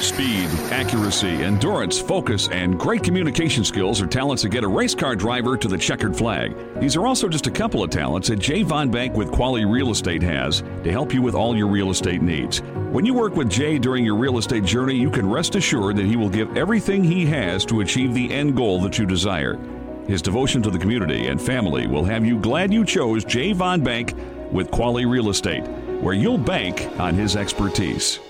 Speed, accuracy, endurance, focus, and great communication skills are talents that get a race car driver to the checkered flag. These are also just a couple of talents that Jay Von Bank with Quality Real Estate has to help you with all your real estate needs. When you work with Jay during your real estate journey, you can rest assured that he will give everything he has to achieve the end goal that you desire. His devotion to the community and family will have you glad you chose Jay Von Bank with Quality Real Estate, where you'll bank on his expertise.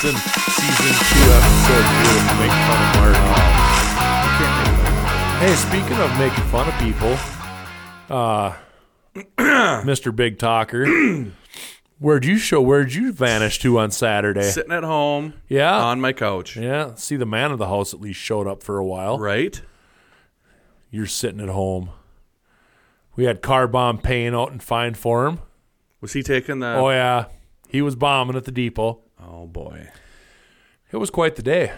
Season, season two, episode two Make Fun of Martin. Hey, speaking of making fun of people, uh, Mr. Big Talker, where'd you show? Where'd you vanish to on Saturday? Sitting at home Yeah, on my couch. yeah. See, the man of the house at least showed up for a while. Right? You're sitting at home. We had car bomb paying out in fine form. Was he taking the. Oh yeah, he was bombing at the depot. Oh, boy. It was quite the day.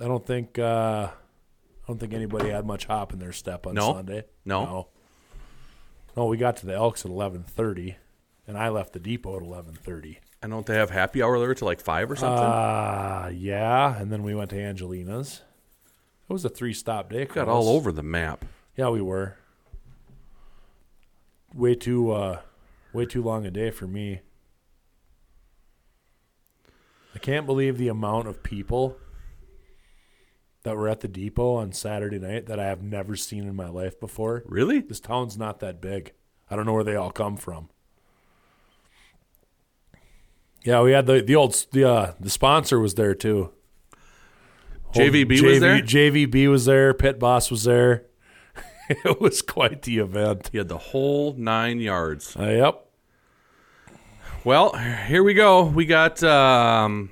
I don't think uh, I don't think anybody had much hop in their step on No? Sunday. No? no, No, we got to the Elks at eleven thirty, and I left the depot at eleven thirty. I don't they have happy hour there till like 5 or something? Uh yeah, and then we went to Angelina's. It was a three stop day. Got all over the map. Yeah, we were. Way too uh way too long a day for me. I can't believe the amount of people that were at the depot on Saturday night that I have never seen in my life before. Really? This town's not that big. I don't know where they all come from. Yeah, we had the the old the uh, the sponsor was there too. JVB was there? JVB was there. Pit Boss was there. it was quite the event. He had the whole nine yards. Uh, yep. Well, here we go. We got. um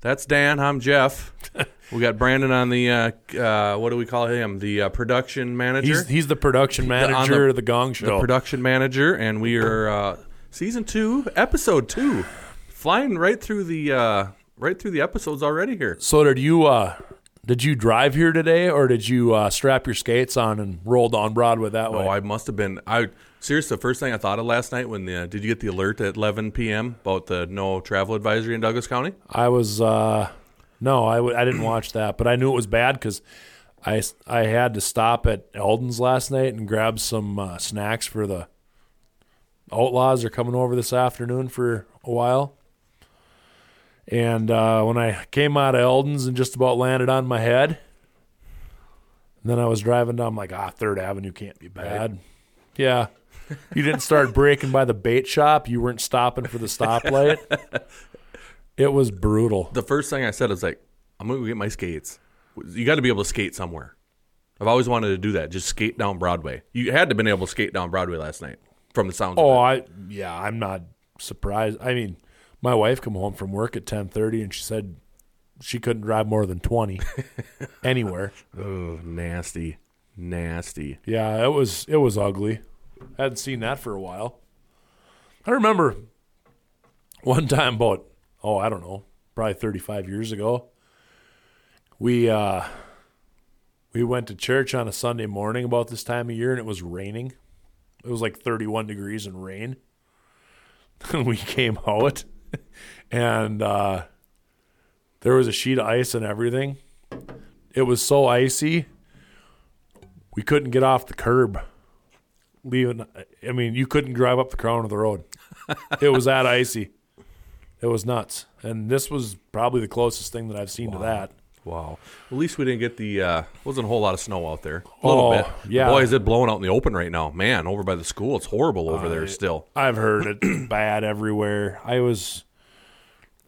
That's Dan. I'm Jeff. we got Brandon on the. Uh, uh, what do we call him? The uh, production manager. He's he's the production on the- manager of the Gong the production manager, and we are uh, season two, episode two, flying right through the uh, right through the episodes already here. so did you uh did you drive here today or did you uh, strap your skates on and roll down Broadway that way? Oh, I must have been. I seriously, the first thing I thought of last night when the did you get the alert at 11 p.m. about the no travel advisory in Douglas County? I was uh no, I w- I didn't watch that, but I knew it was bad because I I had to stop at Eldon's last night and grab some uh, snacks for the Outlaws. Are coming over this afternoon for a while. And uh, when I came out of Eldon's and just about landed on my head, and then I was driving down, I'm like, ah, Third Avenue can't be bad. Yeah. You didn't start braking by the bait shop. You weren't stopping for the stoplight. It was brutal. The first thing I said was like, "I'm gonna get my skates." You got to be able to skate somewhere. I've always wanted to do that. Just skate down Broadway. You had to have been able to skate down Broadway last night, from the sounds. Oh. I yeah, I'm not surprised. I mean, my wife come home from work at 10:30 and she said she couldn't drive more than 20 anywhere. oh, nasty, nasty. Yeah, it was it was ugly. Hadn't seen that for a while. I remember one time about oh, I don't know, probably 35 years ago. We uh we went to church on a Sunday morning about this time of year and it was raining. It was like 31 degrees and rain. And we came out and uh there was a sheet of ice and everything. It was so icy we couldn't get off the curb. Leaving, I mean, you couldn't drive up the crown of the road. it was that icy. It was nuts, and this was probably the closest thing that I've seen to that. Wow. At least we didn't get the. uh wasn't a whole lot of snow out there. A little Oh, bit. yeah. Boy, is it blowing out in the open right now. Man, over by the school, it's horrible over there still. I've heard it bad everywhere. I was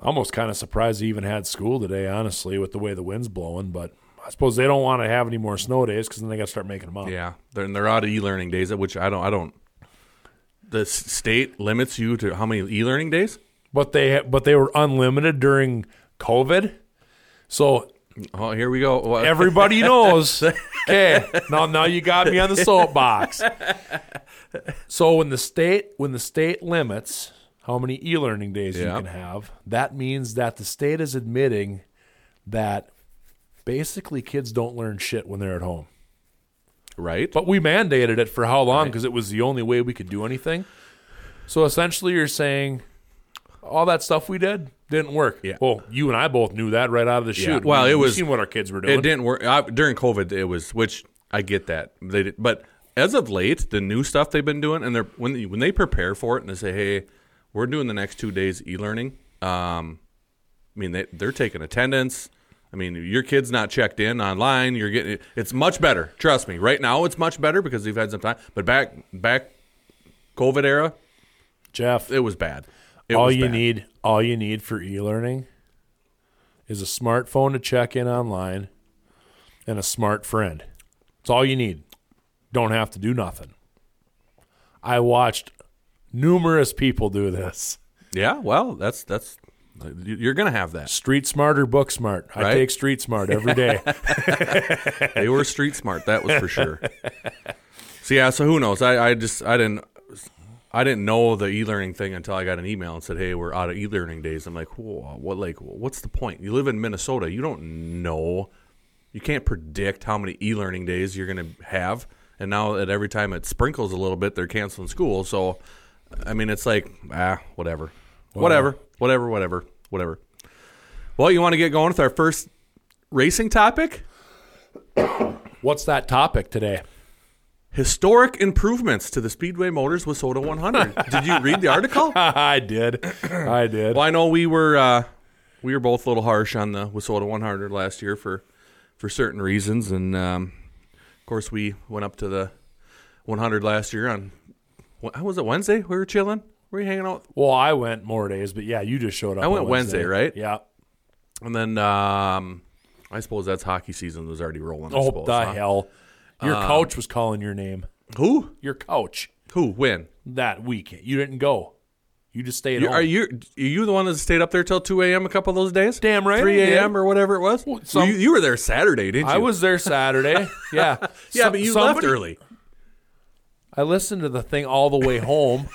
almost kind of surprised they even had school today, honestly, with the way the wind's blowing. But I suppose they don't want to have any more snow days because then they got to start making them up. Yeah, they're and they're out of e-learning days, which I don't. I don't. The state limits you to how many e-learning days? But they but they were unlimited during COVID, so Oh, here we go. Everybody knows. Okay, now now you got me on the soapbox. So when the state when the state limits how many e-learning days you can have, that means that the state is admitting that basically kids don't learn shit when they're at home. Right? But we mandated it for how long? Because it was the only way we could do anything. So essentially, you're saying all that stuff we did didn't work. Yeah. Well, you and I both knew that right out of the chute. Well, We- it was- seen what our kids were doing. It didn't work uh, during COVID. It was, which I get that they did, but as of late, the new stuff they've been doing, and they're when they, when they prepare for it and they say, "Hey, we're doing the next two days e-learning." Um, I mean, they they're taking attendance. I mean, your kid's not checked in online. You're getting it's much better. Trust me. Right now, it's much better because we've had some time. But back back COVID era, Jeff. it was bad. It all you bad. need, all you need for e-learning, is a smartphone to check in online, and a smart friend. It's all you need. Don't have to do nothing. I watched numerous people do this. Yeah, well, that's that's you're gonna have that. Street smart or book smart. I take street smart every day. they were street smart. That was for sure. so yeah, so who knows? I, I just I didn't I didn't know the e-learning thing until I got an email and said, "Hey, we're out of e-learning days." I'm like, Whoa, "What? Like, what's the point? You live in Minnesota. You don't know. You can't predict how many e-learning days you're going to have." And now that every time it sprinkles a little bit, they're canceling school. So, I mean, it's like ah, whatever, whatever, whatever, whatever, whatever. Well, you want to get going with our first racing topic? What's that topic today? Historic improvements to the Speedway Motors WISSOTA 100. Did you read the article? I did. I did. Well, I know we were uh, we were both a little harsh on the WISSOTA 100 last year for for certain reasons, and um, of course we went up to the 100 last year on what how was it Wednesday? We were chilling. Were you hanging out? Well, I went more days, but yeah, you just showed up. I went on Wednesday, right? Yeah. And then um, I suppose that's hockey season was already rolling. I Oh, suppose, the huh? hell. Your Um, coach was calling your name. Who? Your coach Who? When? that week. You didn't go. You just stayed You, are you are you the one that stayed up there till two a.m. a couple of those days? Damn right 3 a.m. or whatever it was. Well, some- you, you were there Saturday, didn't you? I was there Saturday. yeah. Yeah, Some- but you somebody- left early. I listened to the thing all the way home.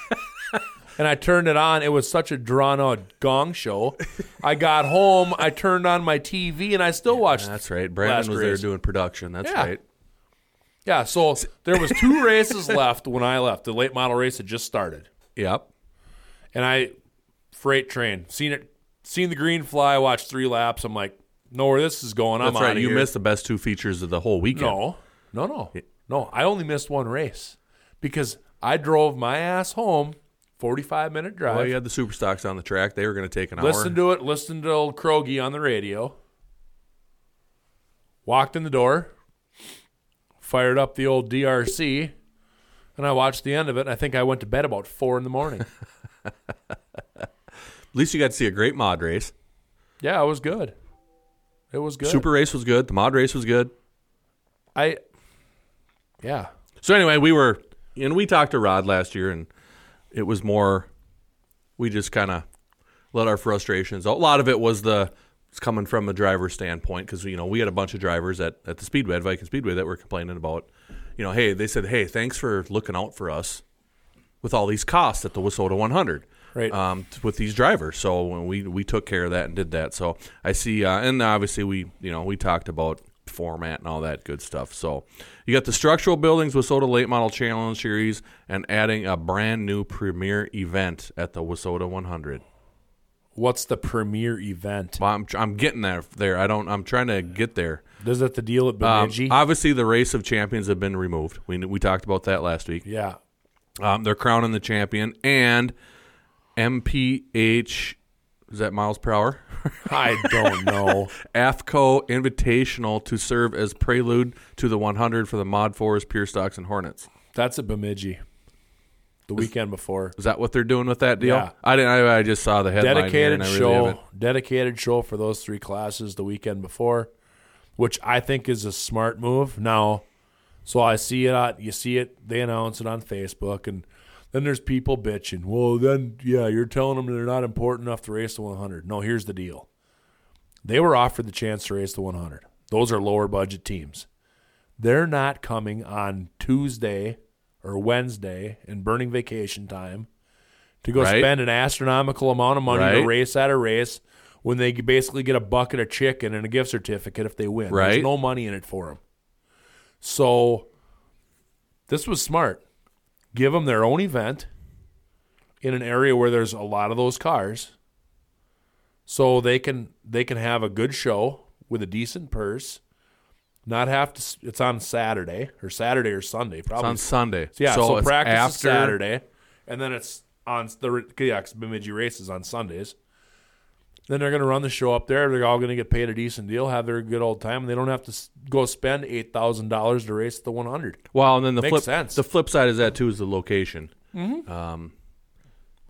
and I turned it on. It was such a drawn out gong show. I got home, I turned on my TV and I still watched That's right. Brandon was there doing production. That's Yeah. right. Yeah, so there was two races left when I left. The late model race had just started. Yep. and I freight train seen it, seen the green fly. Watched three laps. I'm like, know where this is going. I'm That's right. outta You here. missed the best two features of the whole weekend. No, no, no, no. I only missed one race because I drove my ass home. 45 minute drive. Well, you had the superstocks on the track. They were going to take an hour. Listen to it. Listen to old Krogi on the radio. Walked in the door. Fired up the old DRC, and I watched the end of it. And I think I went to bed about four in the morning. At least you got to see a great mod race. yeah, it was good. It was good. Super race was good. The mod race was good. I. Yeah. So anyway, we were, and we talked to Rod last year, and it was more. We just kind of let our frustrations. A lot of it was the it's coming from a driver's standpoint because you know we had a bunch of drivers at at the Speedway, at Viking Speedway, that were complaining about, you know, hey, they said, hey, thanks for looking out for us with all these costs at the WISSOTA 100. Right. Um, with these drivers, so when we we took care of that and did that. So I see, uh, and obviously we you know we talked about format and all that good stuff. So you got the structural buildings WISSOTA Late Model Challenge Series and adding a brand new premier event at the WISSOTA 100. What's the premier event? Well, I'm, I'm getting there. There, I don't. I'm trying to get there. Is that the deal at Um, Bemidji? obviously, the race of champions have been removed. We we talked about that last week. yeah. Um, they're crowning the champion and MPH. Is that miles per hour? I don't know. AFCO Invitational to serve as prelude to the 100 for the Mod 4s, Pure Stocks, and Hornets. That's at Bemidji. The weekend before. Is that what they're doing with that deal? Yeah. I didn't. I, I just saw the headline. here Dedicated and I really show. haven't- Dedicated show for those three classes the weekend before, which I think is a smart move. Now, so I see it. On, you see it. They announce it on Facebook, and then there's people bitching. Well, then yeah, you're telling them they're not important enough to race the 100. No, here's the deal. They were offered the chance to race the 100. Those are lower budget teams. They're not coming on Tuesday or Wednesday in burning vacation time to go Right. spend an astronomical amount of money Right. to race at a race when they basically get a bucket of chicken and a gift certificate if they win. Right. There's no money in it for them. So this was smart. Give them their own event in an area where there's a lot of those cars, so they can they can have a good show with a decent purse. Not have to. It's on Saturday or Saturday or Sunday. It's Probably on Sunday. yeah, so, it's practice after is Saturday, and then it's on the yeah, 'cause Bemidji races on Sundays. Then they're going to run the show up there. They're all going to get paid a decent deal, have their good old time, and they don't have to go spend eight thousand dollars to race the one hundred. Well, and then the Makes flip sense. the flip side is that too is the location. Hmm.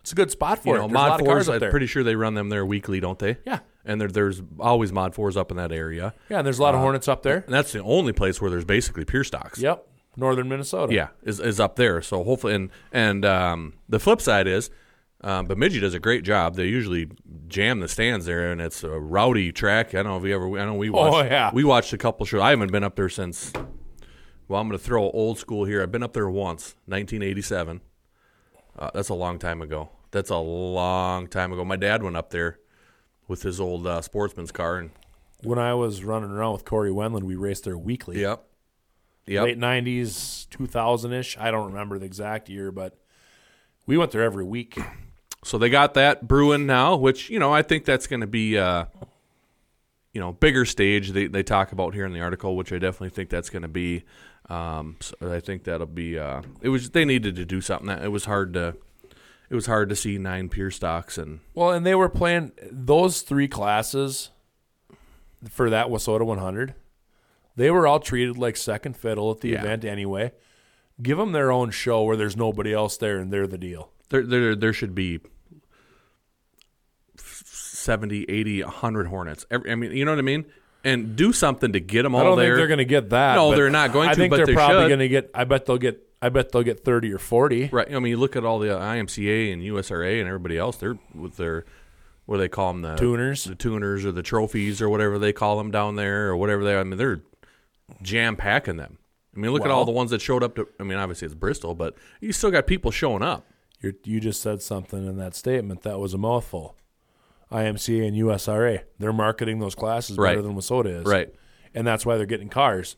It's a good spot for You it. know, Mod Fours. I'm pretty sure they run them there weekly, don't they? yeah, And there, there's always Mod Fours up in that area, yeah. And there's a lot of Hornets up there. and that's the only place where there's basically pure stocks. Yep, northern Minnesota. Yeah, is is up there. So hopefully, and and um, the flip side is, um, Bemidji does a great job. They usually jam the stands there, and it's a rowdy track. I don't know if you ever. I know we watched. Oh, yeah. we watched a couple shows. I haven't been up there since. Well, I'm going to throw old school here. I've been up there once, 1987. Uh, that's a long time ago. That's a long time ago. My dad went up there with his old uh, sportsman's car, and When I was running around with Corey Wendland, we raced there weekly. yep, yep. Late nineties, two thousand ish. I don't remember the exact year, but we went there every week. So they got that brewing now, which you know I think that's going to be, uh, you know, bigger stage. They they talk about here in the article, which I definitely think that's going to be. Um, so I think that'll be. Uh, it was they needed to do something. That it was hard to. It was hard to see nine pure stocks and Well, and they were playing those three classes for that WISSOTA 100. They were all treated like second fiddle at the Yeah. event anyway. Give them their own show where there's nobody else there and they're the deal. there there there should be 70, 80, 100 Hornets. Every, I mean, you know what I mean? And do something to get them all I don't there. think they're going to get that. No, they're not going I to, think but they're they probably going to get. I bet they'll get. I bet they'll get 30 or 40. Right. I mean, you look at all the uh, IMCA and USRA and everybody else. They're with their what do they call them the Tuners. the tuners or the trophies or whatever they call them down there or whatever they. I mean, they're jam packing them. I mean, look at all the ones that showed up to. I mean, obviously it's Bristol, but you still got people showing up. You just said something in that statement that was a mouthful. IMCA and USRA. They're marketing those classes better than WISSOTA is. Right. and that's why they're getting cars.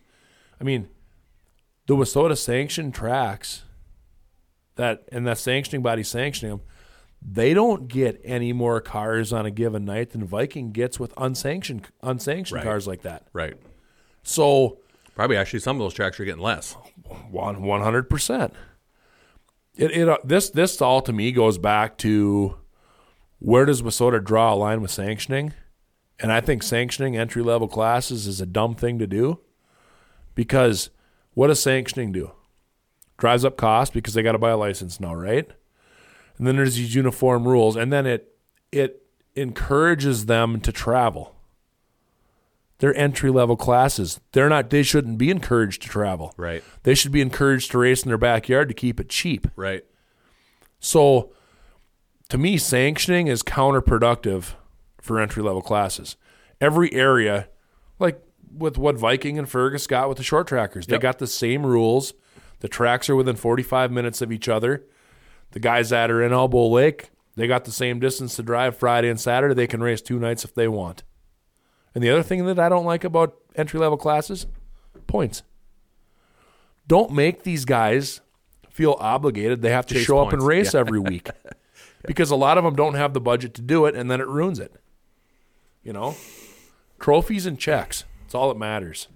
I mean, the WISSOTA sanctioned tracks that and that sanctioning body sanctioning them, they don't get any more cars on a given night than Viking gets with unsanctioned unsanctioned Right. cars like that. Right. So Probably actually some of those tracks are getting less. one one hundred percent. It it uh, this this all to me goes back to where does WISSOTA draw a line with sanctioning? And I think sanctioning entry level classes is a dumb thing to do because what does sanctioning do? Drives up cost because they got to buy a license now, right? And then there's these uniform rules, and then it it encourages them to travel. They're entry level classes. They're not. They shouldn't be encouraged to travel. Right. They should be encouraged to race in their backyard to keep it cheap. Right. So, to me, sanctioning is counterproductive for entry level classes. Every area, like with what Viking and Fergus got with the short trackers, they Yep. got the same rules. The tracks are within 45 minutes of each other. The guys that are in Elbow Lake, they got the same distance to drive Friday and Saturday. They can race two nights if they want. And the other thing that I don't like about entry level classes, points. Don't make these guys feel obligated. They have to Chase show up and points. race every week because a lot of them don't have the budget to do it, and then it ruins it. You know, trophies and checks. That's all that matters.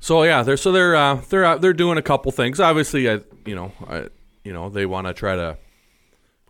So yeah, they're so they're uh, they're uh, they're doing a couple things. Obviously, I you know I you know they want to try to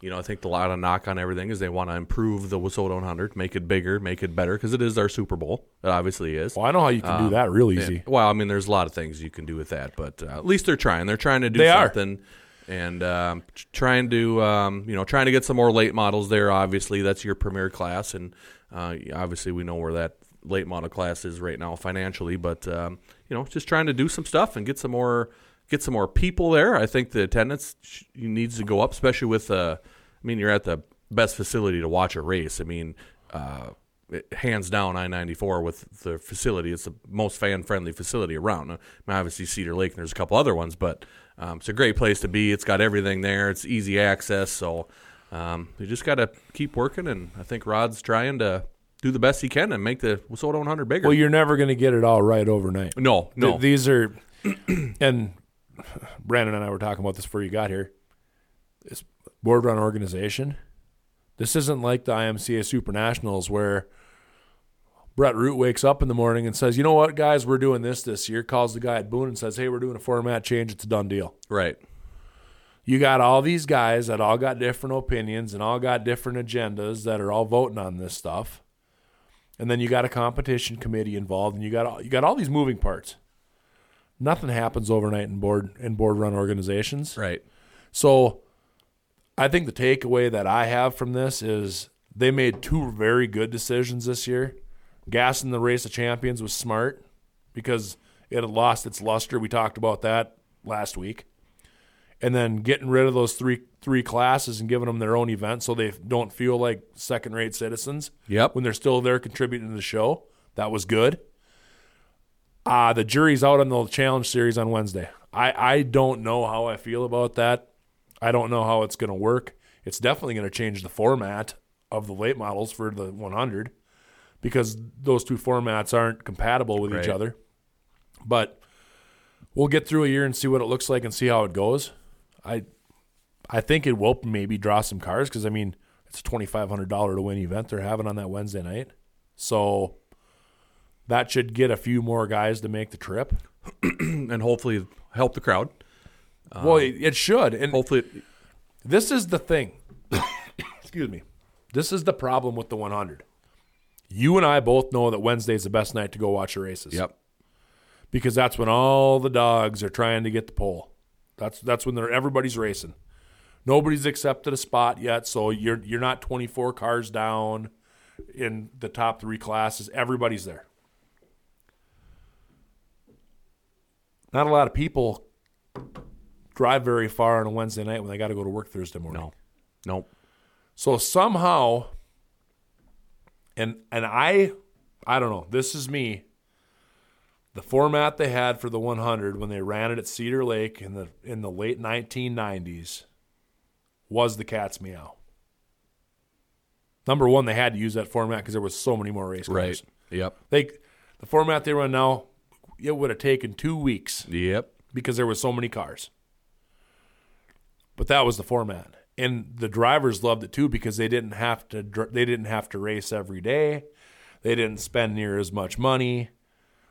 you know I think the lot of knock on everything is they want to improve the WISSOTA 100, make it bigger, make it better because it is our Super Bowl. It obviously is. Well, I know how you can do that real easy. Yeah. Well, I mean, there's a lot of things you can do with that, but uh, at least they're trying. They're trying to do They are. something, and um, trying to um, you know trying to get some more late models there. Obviously, that's your premier class, and uh, obviously we know where that late model class is right now financially. But um, you know, just trying to do some stuff and get some more get some more people there. I think the attendance sh- needs to go up, especially with. Uh, I mean, you're at the best facility to watch a race. I mean. Uh, it- hands down I ninety four with the facility. It's the most fan friendly facility around. I mean, obviously Cedar Lake and there's a couple other ones, but um, it's a great place to be. It's got everything there. It's easy access. So um, you just got to keep working, and I think Rod's trying to do the best he can and make the Soda 100 bigger. Well, you're never going to get it all right overnight. no, no. Th- these are, and Brandon and I were talking about this before you got here. This board run organization. This isn't like the IMCA Super Nationals where Brett Root wakes up in the morning and says, "You know what, guys, we're doing this this year." Calls the guy at Boone and says, "Hey, we're doing a format change. It's a done deal." right. You got all these guys that all got different opinions and all got different agendas that are all voting on this stuff. And then you got a competition committee involved and you got all, you got all these moving parts. Nothing happens overnight in board in board run organizations. Right. So I think the takeaway that I have from this is they made two very good decisions this year. Gas in the race of champions was smart because it had lost its luster. We talked about that last week. And then getting rid of those three three classes and giving them their own event so they don't feel like second rate citizens Yep. when they're still there contributing to the show. That was good. Uh, the jury's out on the challenge series on Wednesday. I, I don't know how I feel about that. I don't know how it's going to work. It's definitely going to change the format of the late models for the 100 because those two formats aren't compatible with each other. But we'll get through a year and see what it looks like and see how it goes. I I think it will maybe draw some cars because I mean it's a twenty five hundred dollar to win event they're having on that Wednesday night, so that should get a few more guys to make the trip. And hopefully help the crowd. well, it, it should, and Hopefully, this is the thing. Excuse me. This is the problem with the one hundred. You and I both know that Wednesday's the best night to go watch the races. yep. because that's when all the dogs are trying to get the pole. That's that's when they're everybody's racing. Nobody's accepted a spot yet, so you're you're not 24 cars down in the top 3 classes. Everybody's there. Not a lot of people drive very far on a Wednesday night when they got to go to work Thursday morning. No. Nope. So somehow, and and I, I don't know. This is me. The format they had for the 100 when they ran it at Cedar Lake in the in the late 1990s was the cat's meow. Number one, they had to use that format because there was so many more race cars. Right. Yep. They, the format they run now, it would have taken two weeks Yep. because there was so many cars. But that was the format, and the drivers loved it too because they didn't have to they didn't have to race every day. They didn't spend near as much money,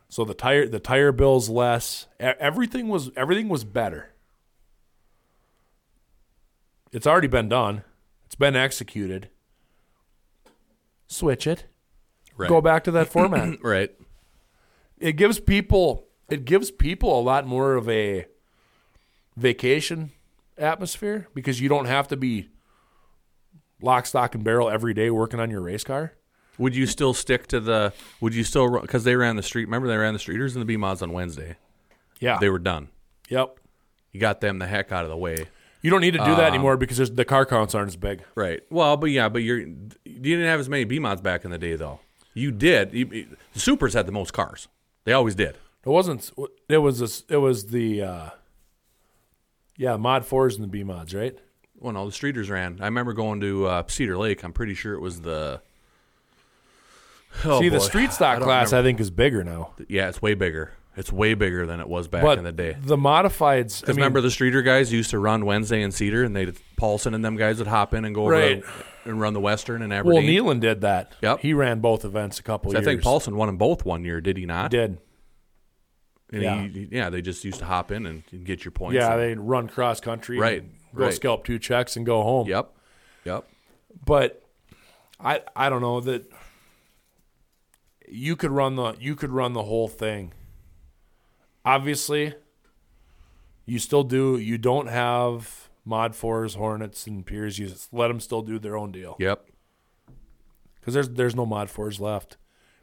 so the tire the tire bills less. Everything was everything was better. It's already been done. It's been executed. Switch it. Right. Go back to that format Right. it gives people it gives people a lot more of a vacation atmosphere because you don't have to be lock stock and barrel every day working on your race car Would you still stick to the? Would you still? Because they ran the street. Remember they ran the streeters and the B mods on Wednesday. yeah They were done. yep You got them the heck out of the way. You don't need to do that anymore because there's, the car counts aren't as big Right. Well, but yeah, but you're you didn't have as many B mods back in the day though. You did. You- you- the supers had the most cars. They always did. it wasn't it was this, it was the uh yeah mod fours and the b mods right Well, no, the streeters ran. I remember going to uh, Cedar Lake. I'm pretty sure it was the. Oh, see the boy. street I stock don't class remember. i think is bigger now Yeah, it's way bigger. It's way bigger than it was back but in the day. the modifieds I Because mean, remember the streeter guys used to run Wednesday in Cedar, and they Paulson and them guys would hop in and go over Right. and run the Western and everything. well Nealon did that Yep. he ran both events a couple So I think Paulson won them both one year, did he not? did And Yeah. he- yeah, they just used to hop in and get your points. Yeah, and- they run cross country, Right, and Go right. scalp two checks and go home. Yep. Yep. But I I don't know that you could run the you could run the whole thing. Obviously, you still do. You don't have mod fours, Hornets, and Piers. You let them still do their own deal Yep. because there's there's no mod fours left.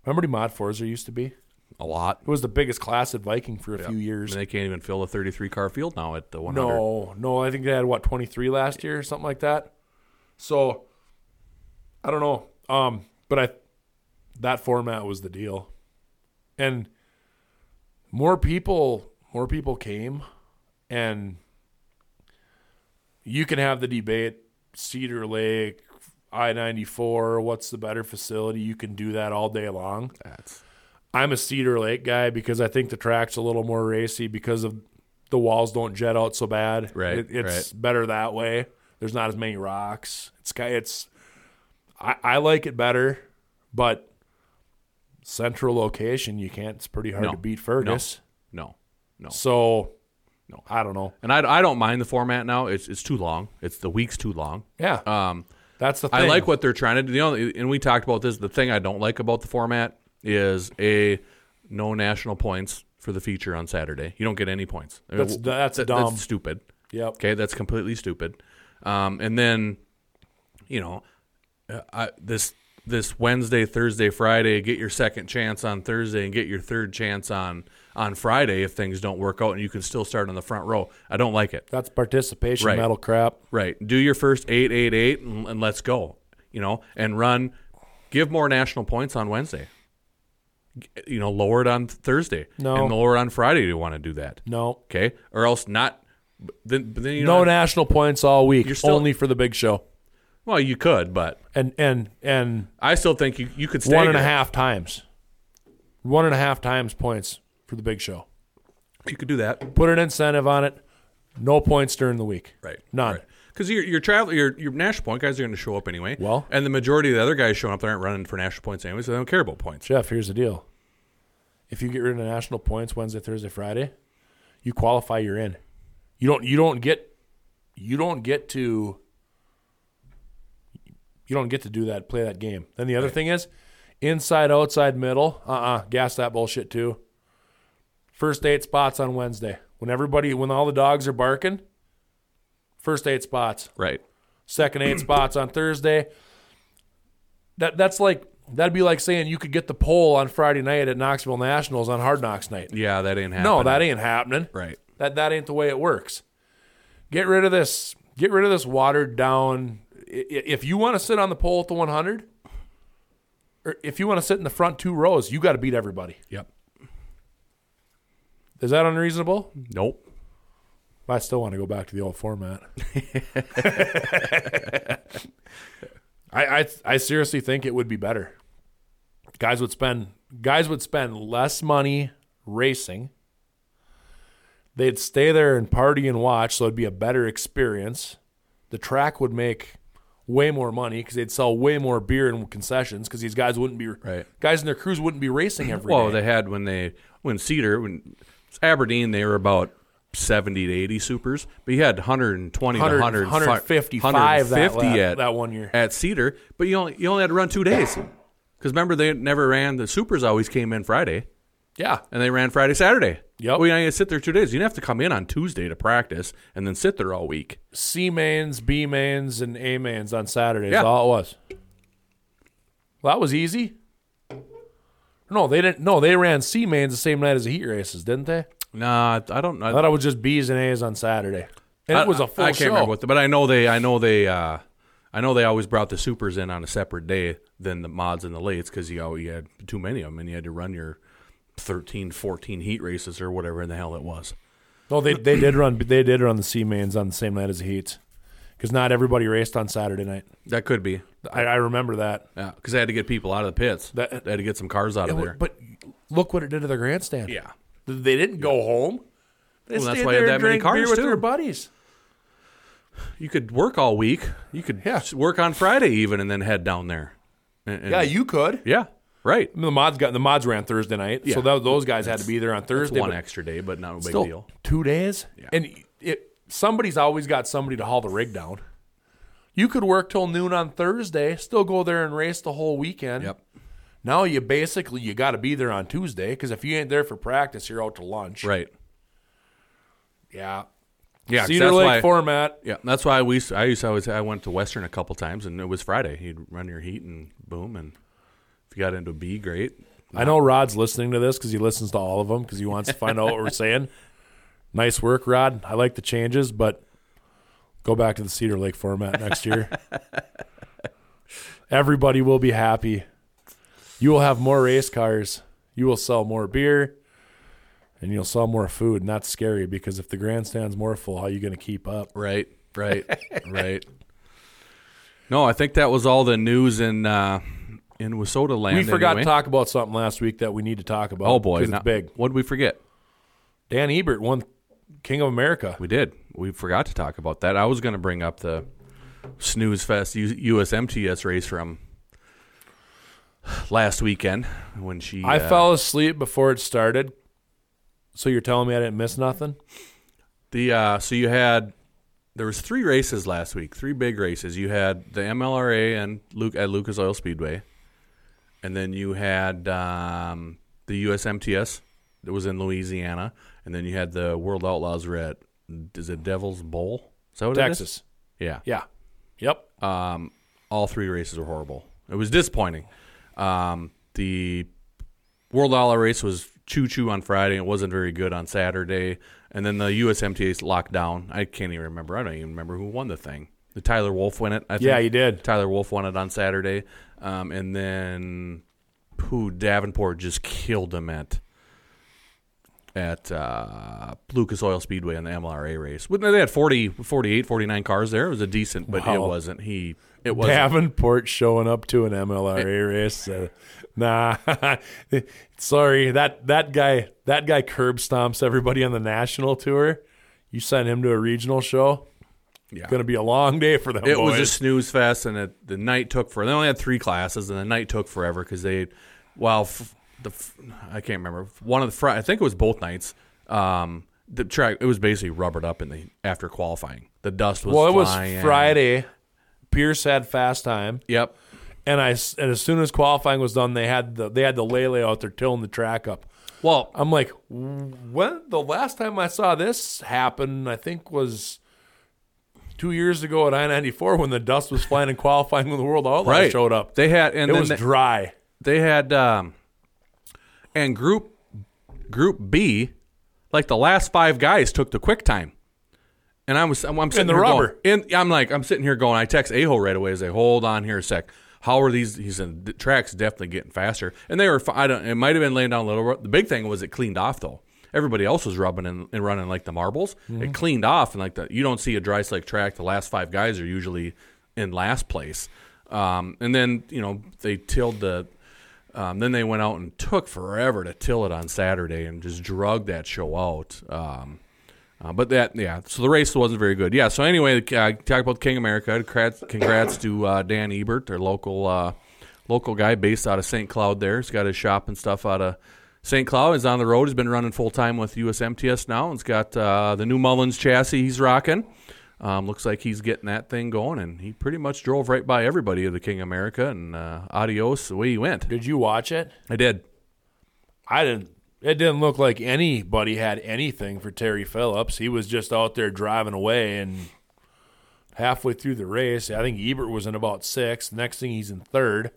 Remember the mod fours there used to be? A lot. It was the biggest class at Viking for a few years. mean, they can't even fill a 33 car field now at the 100. No, no, I think they had what twenty three last year or something like that. So I don't know, um, but I that format was the deal, and more people, more people came, and you can have the debate Cedar Lake, I ninety four. What's the better facility? You can do that all day long. That's I'm a Cedar Lake guy because I think the track's a little more racy because of the walls don't jet out so bad. Right, It- it's better that way. There's not as many rocks. It's it's I, I like it better, but central location you can't. It's pretty hard No. to beat Fergus. no, no. So No. I don't know. And I, I don't mind the format now. It's it's too long. It's the week's too long. Yeah, Um, that's the thing. I like what they're trying to do. The only, and we talked about this. The thing I don't like about the format is a no national points for the feature on Saturday. You don't get any points. That's- that's That- dumb. That's stupid. Yep. Okay, that's completely stupid. Um, and then, you know, uh, I, this this Wednesday, Thursday, Friday, get your second chance on Thursday and get your third chance on on Friday if things don't work out, and you can still start on the front row. I don't like it. That's participation Right. medal crap. Right. Do your first eight, eight, eight, and, and let's go. You know, and run. Give more national points on Wednesday. You know, lower it on Thursday. No. And lower it on Friday. Do you want to do that? No, Okay. Or else not. Then, then you no know. national points all week. You're still- only for the big show, well, you could, but and and and I still think you you could stagger. one and a half times, one and a half times points for the big show. You could do that. Put an incentive on it. No points during the week. Right. None. Because your your travel your your national point guys are going to show up anyway. Well- and the majority of the other guys showing up, there aren't running for national points anyway, so they don't care about points. Jeff, here's the deal. If you get rid of national points Wednesday, Thursday, Friday, you qualify. You're in. You don't. You don't get. You don't get to. You don't get to do that. Play that game. Then the other thing is, inside, outside, middle. Uh uh Gas that bullshit too. First eight spots on Wednesday. When everybody, when all the dogs are barking. First eight spots. Right. second eight spots on Thursday. That that's like that'd be like saying you could get the pole on Friday night at Knoxville Nationals on Hard Knocks night. Yeah, that ain't happening. No, that ain't happening. right. That that ain't the way it works. Get rid of this. Get rid of this watered down. If you want to sit on the pole at the 100, or if you want to sit in the front two rows, you got to beat everybody. Yep. Is that unreasonable? Nope. I still want to go back to the old format. I, I I seriously think it would be better. Guys would spend guys would spend less money racing. They'd stay there and party and watch, so it'd be a better experience. The track would make way more money because they'd sell way more beer and concessions because these guys wouldn't be Right. guys in their crews wouldn't be racing every day. Well, they had when they when Cedar when Aberdeen they were about seventy to eighty supers, but you had 120 to 100 100, 155 150 that, at that one year. at Cedar, but you only you only had to run two days because remember they never ran the supers always came in Friday Yeah. and they ran Friday Saturday. Yep. Well, you had to sit there two days. You didn't have to come in on Tuesday to practice and then sit there all week. C mains, B mains, and A mains on Saturdays. Yeah. All it was. Well, that was easy. No, they didn't. No, they ran C mains the same night as the heat races, didn't they? Nah, I don't. I, I thought it was just B's and A's on Saturday, and it was a full I, I can't show. remember what, the, but I know they. I know they. Uh, I know they always brought the supers in on a separate day than the mods and the lates because you always had too many of them and you had to run your 13, 14 heat races or whatever in the hell it was. Well, they they did run. They did run the C mains on the same night as the heats, because not everybody raced on Saturday night. That could be. I, I remember that. Yeah, because they had to get people out of the pits. That- they had to get some cars out of there. But look what it did to the grandstand. yeah. They didn't go home. They Well, that's why you there had that many drank beer cars, with too. their buddies. You could work all week. You could Yeah. work on Friday even and then head down there. And- and- Yeah, you could. Yeah, right. I mean, the mods got the mods ran Thursday night, Yeah. so that, those guys had to be there on It's Thursday. one extra day, but not a big still, deal. Two days, Yeah. and it somebody's always got somebody to haul the rig down. You could work till noon on Thursday, still go there and race the whole weekend. Yep. Now you basically you got to be there on Tuesday because if you ain't there for practice, you're out to lunch. Right. Yeah. Yeah, 'cause Cedar that's Lake why- format. Yeah, that's why we. I used to always. I went to Western a couple times, and it was Friday. You'd run your heat and boom, and if you got into B, great. I know Rod's listening to this because he listens to all of them because he wants to find out what we're saying. Nice work, Rod. I like the changes, but go back to the Cedar Lake format next year. Everybody will be happy. You will have more race cars. You will sell more beer, and you'll sell more food. And that's scary because if the grandstand's more full, how are you going to keep up? Right, right, right. No, I think that was all the news in uh, in Wissota land. We forgot anyway. to talk about something last week that we need to talk about. Oh boy, it's big. What did we forget? Dan Ebert won King of America. We did. We forgot to talk about that. I was going to bring up the snooze fest U- USMTS race from last weekend when she. I uh, fell asleep before it started. So you're telling me I didn't miss nothing? The uh, so you had there was three races last week, three big races. You had the MLRA and Luke at Lucas Oil Speedway, and then you had um, the USMTS that was in Louisiana, and then you had the World Outlaws were at is it Devil's Bowl? Is that what it is? Texas. Yeah. Yeah. Yep. Um, all three races were horrible. It was disappointing. Um, the World Outlaw race was choo choo on Friday. It wasn't very good on Saturday. And then the USMTS locked down. I can't even remember. I don't even remember who won the thing. The Tyler Wolf win it. I think. Yeah, he did. Tyler Wolf won it on Saturday. Um, and then who Davenport just killed him at at uh, Lucas Oil Speedway in the MLRA race. They had 40, 48, 49 cars there. It was a decent, but it wasn't. He it wasn't. Davenport showing up to an MLRA race. Uh, nah, sorry that that guy that guy curb stomps everybody on the national tour. You send him to a regional show. Yeah. Going to be a long day for them. It was a snooze fest, and it, the night took for. They only had three classes, and the night took forever because they, well, f- the f- I can't remember one of the Fri I think it was both nights. Um, the track it was basically rubbered up in the after qualifying. The dust was well. It was. Friday. Pierce had fast time, Yep. and I and as soon as qualifying was done, they had the they had the Lele out there tilling the track up. Well, I'm like, when the last time I saw this happen, I think was two years ago at I-94 when the dust was flying in qualifying when the World Outlaws right. showed up. They had and it was they, dry. they had um, and group group B, like the last five guys took the quick time. And I was, I'm, I'm sitting the here rubber. Going, in, I'm like, I'm sitting here going. I text Aho right away. I say, hold on here a sec. How are these? He said the track's definitely getting faster, and they were. I don't. It might have been laying down a little. The big thing was it cleaned off though. Everybody else was rubbing and, and running like the marbles. Mm-hmm. It cleaned off, and like the you don't see a dry slick track. The last five guys are usually in last place, um, and then you know they tilled the. Um, then they went out and took forever to till it on Saturday and just drug that show out. Um, uh, but that, yeah, so the race wasn't very good. Yeah, so anyway, uh, talk about King America. Congrats, congrats to uh, Dan Ebert, their local uh, local guy based out of St. Cloud there. He's got his shop and stuff out of St. Cloud. is on the road. He's been running full time with USMTS now. He's got uh, the new Mullins chassis he's rocking. Um, looks like he's getting that thing going, and he pretty much drove right by everybody of the King America and uh, adios, way he went. Did you watch it? I did. I didn't. It didn't look like anybody had anything for Terry Phillips. He was just out there driving away, and halfway through the race, I think Ebert was in about sixth. Next thing, he's in third.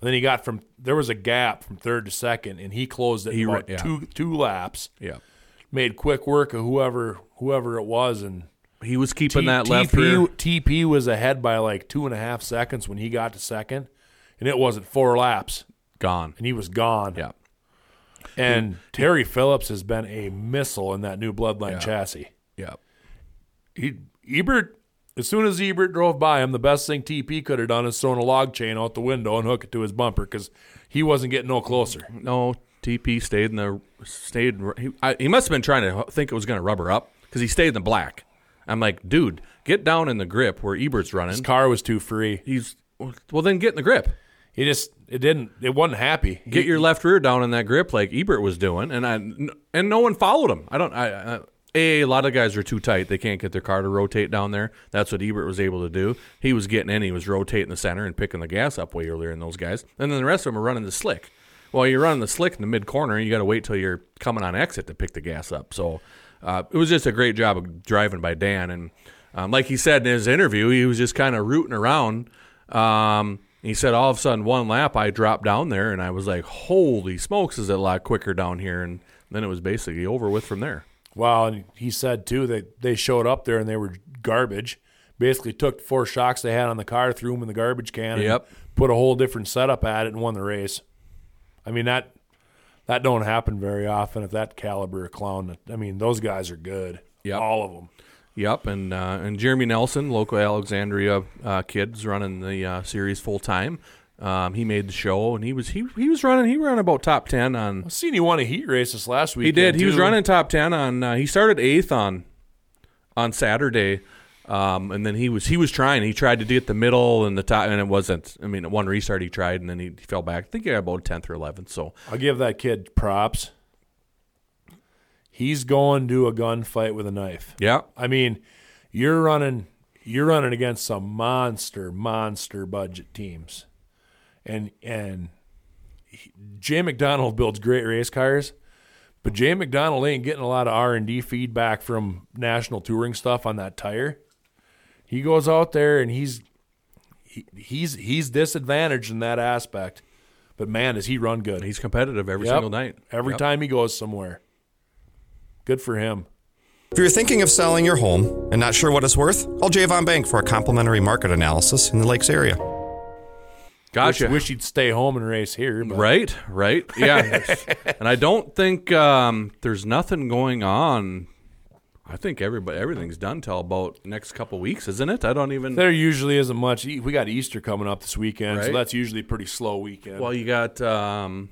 And then he got from there was a gap from third to second, and he closed it He about yeah. two two laps. Yeah. Made quick work of whoever whoever it was, and He was keeping T- that left. TP, TP was ahead by like two and a half seconds when he got to second, and it wasn't four laps, gone. and he was gone. Yeah. And Terry Phillips has been a missile in that new Bloodline Yeah. chassis. Yeah. He, Ebert, as soon as Ebert drove by him, the best thing TP could have done is thrown a log chain out the window and hook it to his bumper because he wasn't getting no closer. No, TP stayed in the stayed. He, I, he must have been trying to think it was going to rubber up because he stayed in the black. I'm like, dude, get down in the grip where Ebert's running. His car was too free. He's well, then get in the grip. He just it didn't it wasn't happy. Get your left rear down in that grip like Ebert was doing, and I and no one followed him. I don't. I, I a, lot of guys are too tight; they can't get their car to rotate down there. That's what Ebert was able to do. He was getting in, he was rotating the center and picking the gas up way earlier than those guys. And then the rest of them are running the slick. Well, you're running the slick in the mid corner, you got to wait till you're coming on exit to pick the gas up. So uh, it was just a great job of driving by Dan, and um, like he said in his interview, he was just kind of rooting around. Um, he said all of a sudden one lap I dropped down there and I was like, holy smokes, is it a lot quicker down here? And then it was basically over with from there. Well, and he said too that they showed up there and they were garbage. Basically, took four shocks they had on the car, threw them in the garbage can, and Yep. put a whole different setup at it, and won the race. I mean that that don't happen very often at that caliber of clown. I mean those guys are good, Yep. all of them. Yep, and uh, and Jeremy Nelson, local Alexandria uh, kid's running the uh, series full time. Um, he made the show, and he was he he was running. He ran about top ten on. I seen he won a heat race this last week. He did. He was running top ten on. Uh, he started eighth on on Saturday, um, and then he was he was trying. He tried to get the middle and the top, and it wasn't. I mean, one restart he tried, and then he, he fell back. I think he got about tenth or eleventh. So I'll give that kid props. He's going to a gunfight with a knife. yeah, I mean, you're running you're running against some monster monster budget teams, and and he- Jay McDonald builds great race cars, but Jay McDonald ain't getting a lot of R and D feedback from national touring stuff on that tire. He goes out there and he's he, he's he's disadvantaged in that aspect, but man, does he run good? he's competitive every Yep. single night. every Yep. time he goes somewhere. Good for him. If you're thinking of selling your home and not sure what it's worth, call Javon Bank for a complimentary market analysis in the Lakes area. Gotcha. Wish, wish he'd stay home and race here. But Right, right, yeah. and I don't think um, there's nothing going on. I think everybody everything's done till about next couple weeks, isn't it? I don't even. There usually isn't much. E- We got Easter coming up this weekend, so Right. that's usually a pretty slow weekend. Well, you got um,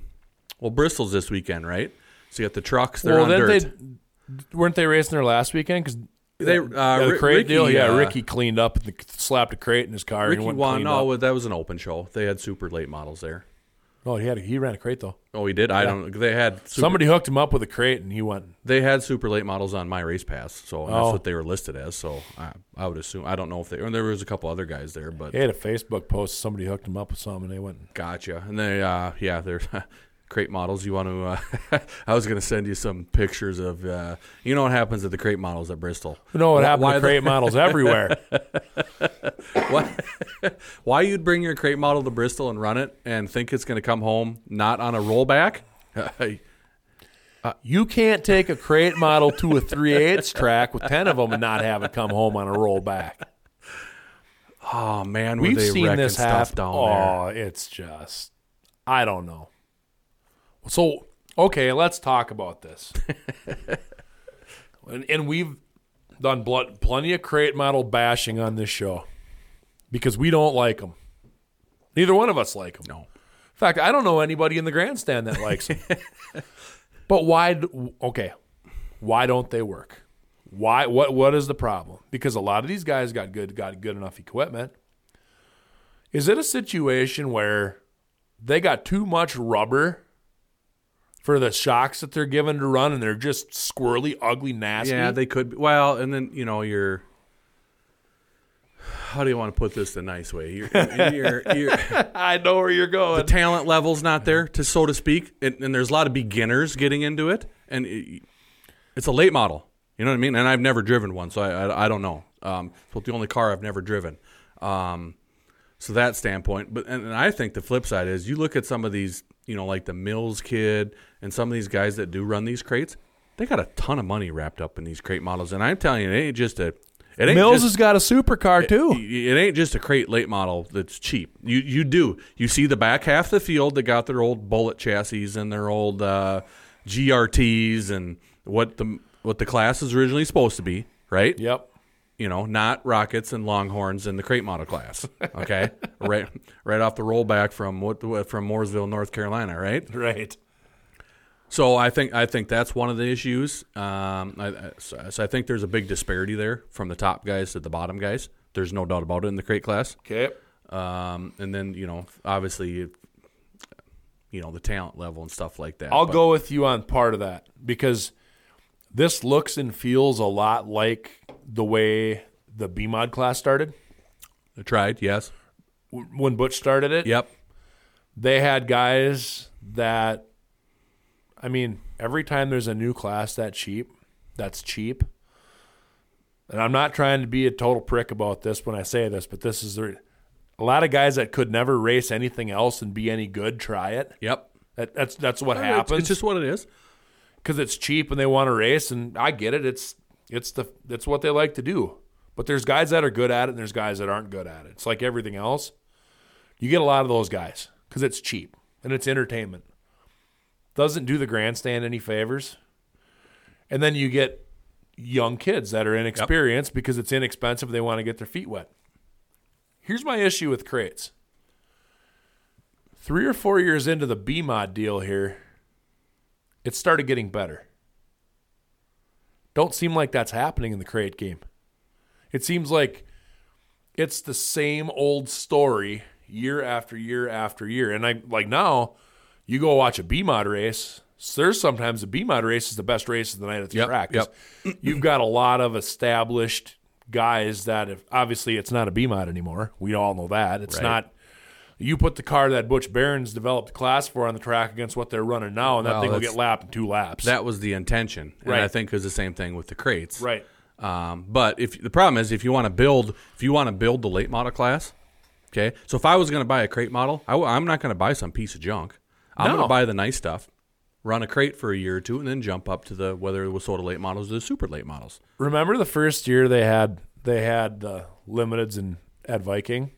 well Bristol's this weekend, right? So you got the trucks. They're Well, on then dirt. they weren't they racing there last weekend? Because They, uh, yeah, the crate Ricky, deal. Yeah, uh, Ricky cleaned up and the, slapped a crate in his car. and Ricky went and won. cleaned No, up. that was an open show. They had super late models there. Oh, he had a, he ran a crate though. Oh, he did. I don't. They had super, Somebody hooked him up with a crate, and he went. They had super late models on my race pass, so that's Oh. what they were listed as. So I, I would assume. I don't know if they. And there was a couple other guys there, but He had a Facebook post. Somebody hooked him up with something, and they went. Gotcha. And they, uh, yeah, they're crate models. You want to? Uh, I was going to send you some pictures of. Uh, you know what happens at the crate models at Bristol? You know what happens why to crate models everywhere? Why, why you'd bring your crate model to Bristol and run it and think it's going to come home not on a rollback? You can't take a crate model to a 3 8 track with 10 of them and not have it come home on a rollback. oh man, We've seen this stuff happen. down oh, it's just, I don't know. So, okay, let's talk about this. and, and we've done blood, plenty of crate model bashing on this show because we don't like them. Neither one of us like them. No. In fact, I don't know anybody in the grandstand that likes them. but why? Okay, why don't they work? Why? What? What is the problem? Because a lot of these guys got good, got good enough equipment. Is it a situation where they got too much rubber for the shocks that they're given to run, and they're just squirrely, ugly, nasty? Yeah, they could. Be, well, and then you know you're. How do you want to put this the nice way? You're, you're, you're, I know where you're going. the talent level's not there, to so to speak, and, and there's a lot of beginners getting into it, and it, it's a late model. You know what I mean? And I've never driven one, so I I, I don't know. Um, it's the only car I've never driven. Um, so that standpoint, but and, and I think the flip side is you look at some of these, you know, like the Mills kid and some of these guys that do run these crates, they got a ton of money wrapped up in these crate models, and I'm telling you, it ain't just a. It ain't Mills just, has got a supercar too. it ain't just a crate late model that's cheap. You you do you see the back half of the field that got their old bullet chassis and their old uh, GRTs and what the what the class is originally supposed to be, right? Yep. You know, not rockets and longhorns in the crate model class. Okay, right right off the rollback from what from Mooresville, North Carolina, right? Right. So I think I think that's one of the issues. Um, I, so so I think there's a big disparity there from the top guys to the bottom guys. There's no doubt about it in the crate class. Okay. Um, and then you know, obviously, you know the talent level and stuff like that. I'll But- go with you on part of that because this looks and feels a lot like way the B mod class started. I tried, yes, W- When Butch started it, yep, they had guys that, I mean, every time there's a new class that cheap, that's cheap. And I'm not trying to be a total prick about this when I say this, but this is the, a lot of guys that could never race anything else and be any good try it. yep. That, that's that's what happens. It's just what it is. because it's cheap and they want to race, and I get it. It's it's the it's what they like to do. But there's guys that are good at it, and there's guys that aren't good at it. It's like everything else. You get a lot of those guys because it's cheap and it's entertainment. Doesn't do the grandstand any favors. And then you get young kids that are inexperienced because it's inexpensive. They want to get their feet wet. Here's my issue with crates. Three or four years into the B mod deal here, it started getting better. Don't seem like that's happening in the crate game. It seems like it's the same old story year after year after year. And I like now, you go watch a B mod race. There's sometimes a B mod race is the best race of the night at the track. Yep, track. 'cause You've got a lot of established guys that if obviously it's not a B mod anymore. We all know that. It's Right. not you put the car that Butch Barons developed the class for on the track against what they're running now, and that Well, thing will get lapped in two laps. That was the intention, and Right. I think is the same thing with the crates. right. Um, but if the problem is if you want to build if you want to build the late model class, okay. So if I was going to buy a crate model, I, am not going to buy some piece of junk. I'm No. going to buy the nice stuff, run a crate for a year or two, and then jump up to the whether it was sort of late models or the super late models. Remember the first year they had they had the limiteds and at Viking,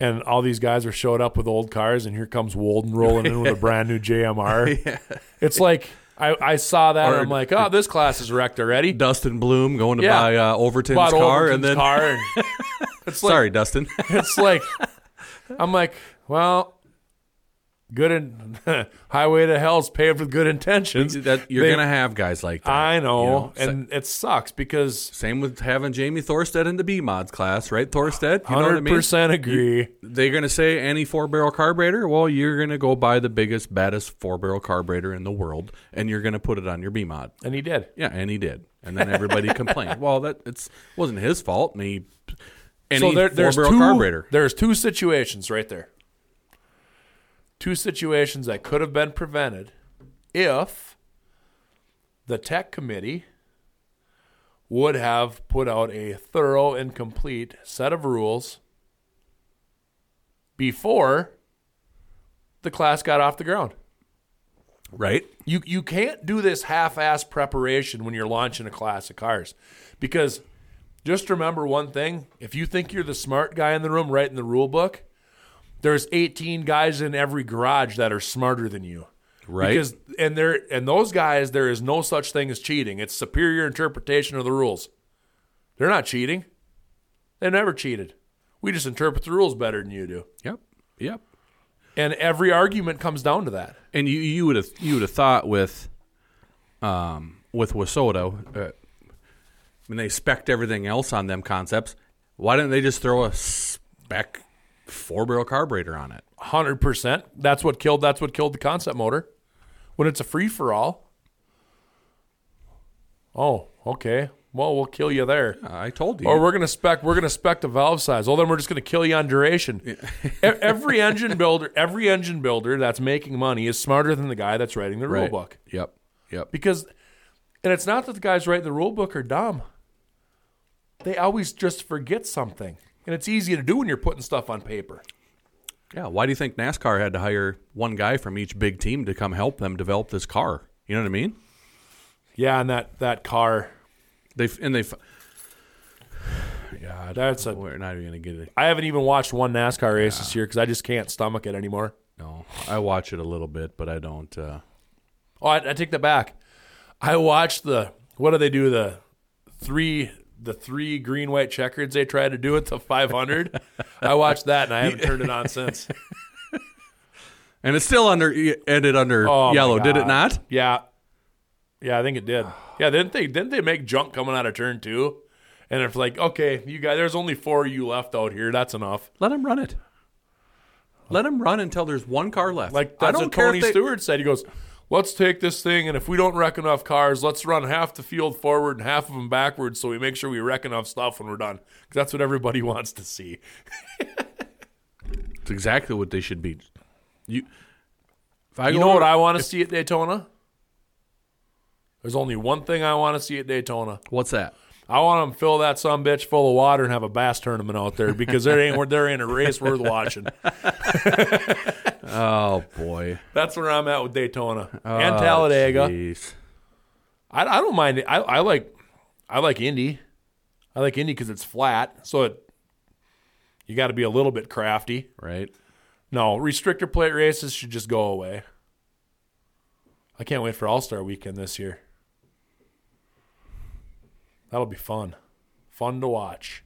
and all these guys are showed up with old cars, and here comes Walden rolling in with a brand new JMR. It's like I, I saw that, and I'm like, oh, this class is wrecked already. Dustin Bloom going to Yeah. buy uh, Overton's Bought car, Overton's and then car, and it's like sorry, Dustin. it's like I'm like, well, good in highway to hell's paved with good intentions. that you're They- to have guys like that. I know, you know? and it sucks because Same with having Jamie Thorstead in the B mods class, right? Thorstead, you know what I hundred mean? percent agree. They're going to say any four barrel carburetor. Well, you're going to go buy the biggest, baddest four barrel carburetor in the world, and you're going to put it on your B mod. And he did. Yeah, and he did, and then everybody complained. Well, that it's wasn't his fault. And he any so there, there's two, carburetor. There's two situations right there. Two situations that could have been prevented if the tech committee would have put out a thorough and complete set of rules before the class got off the ground. Right? You you can't do this half-ass preparation when you're launching a class of cars, because just remember one thing: if you think you're the smart guy in the room writing the rule book, there's 18 guys in every garage that are smarter than you. Right. Because and there and those guys, there is no such thing as cheating. It's superior interpretation of the rules. They're not cheating. They never cheated. We just interpret the rules better than you do. Yep. Yep. And every argument comes down to that. And you you would have you would have thought with um with WISSOTA, uh, when they spec everything else on them concepts, why didn't they just throw a spec four barrel carburetor on it? Hundred percent. That's what killed. That's what killed the concept motor. When it's a free for all. Oh, okay. Well, we'll kill you there. Uh, I told you. Or we're gonna spec. We're gonna spec the valve size. Well, then we're just gonna kill you on duration. E- every engine builder, every engine builder that's making money is smarter than the guy that's writing the rule book. Yep. Yep. Because, and it's not that the guys writing the rule book are dumb. They always just forget something, and it's easy to do when you're putting stuff on paper. Yeah. Why do you think NASCAR had to hire one guy from each big team to come help them develop this car? You know what I mean? Yeah, and that that car. They and they. Yeah, That's a we're not even gonna get it. I haven't even watched one NASCAR race this year because I just can't stomach it anymore. No, I watch it a little bit, but I don't. Uh, Oh, I, I take that back. I watched the what do they do the three the three green white checkers they tried to do at the 500. I watched that and I haven't turned it on since. and it's still under ended under Oh, yellow, did it not? Yeah, yeah, I think it did. Yeah, didn't they? Didn't they make junk coming out of turn two? And it's like, okay, you guys, there's only four of you left out here. That's enough. Let them run it. Let them run until there's one car left. Like I that's don't what Tony they, Stewart said. He goes, "Let's take this thing, and if we don't wreck enough cars, let's run half the field forward and half of them backwards, so we make sure we wreck enough stuff when we're done. Because that's what everybody wants to see." It's exactly what they should be. You. If I You know to- what I want to see at Daytona? There's only one thing I want to see at Daytona. What's that? I want them to fill that some bitch full of water and have a bass tournament out there because there ain't there ain't a race worth watching. Oh boy. That's where I'm at with Daytona Oh, and Talladega. I, I don't mind it. I, I like I like Indy. I like Indy because it's flat, so it you got to be a little bit crafty. Right. No, restrictor plate races should just go away. I can't wait for All Star Weekend this year. That'll be fun. Fun to watch.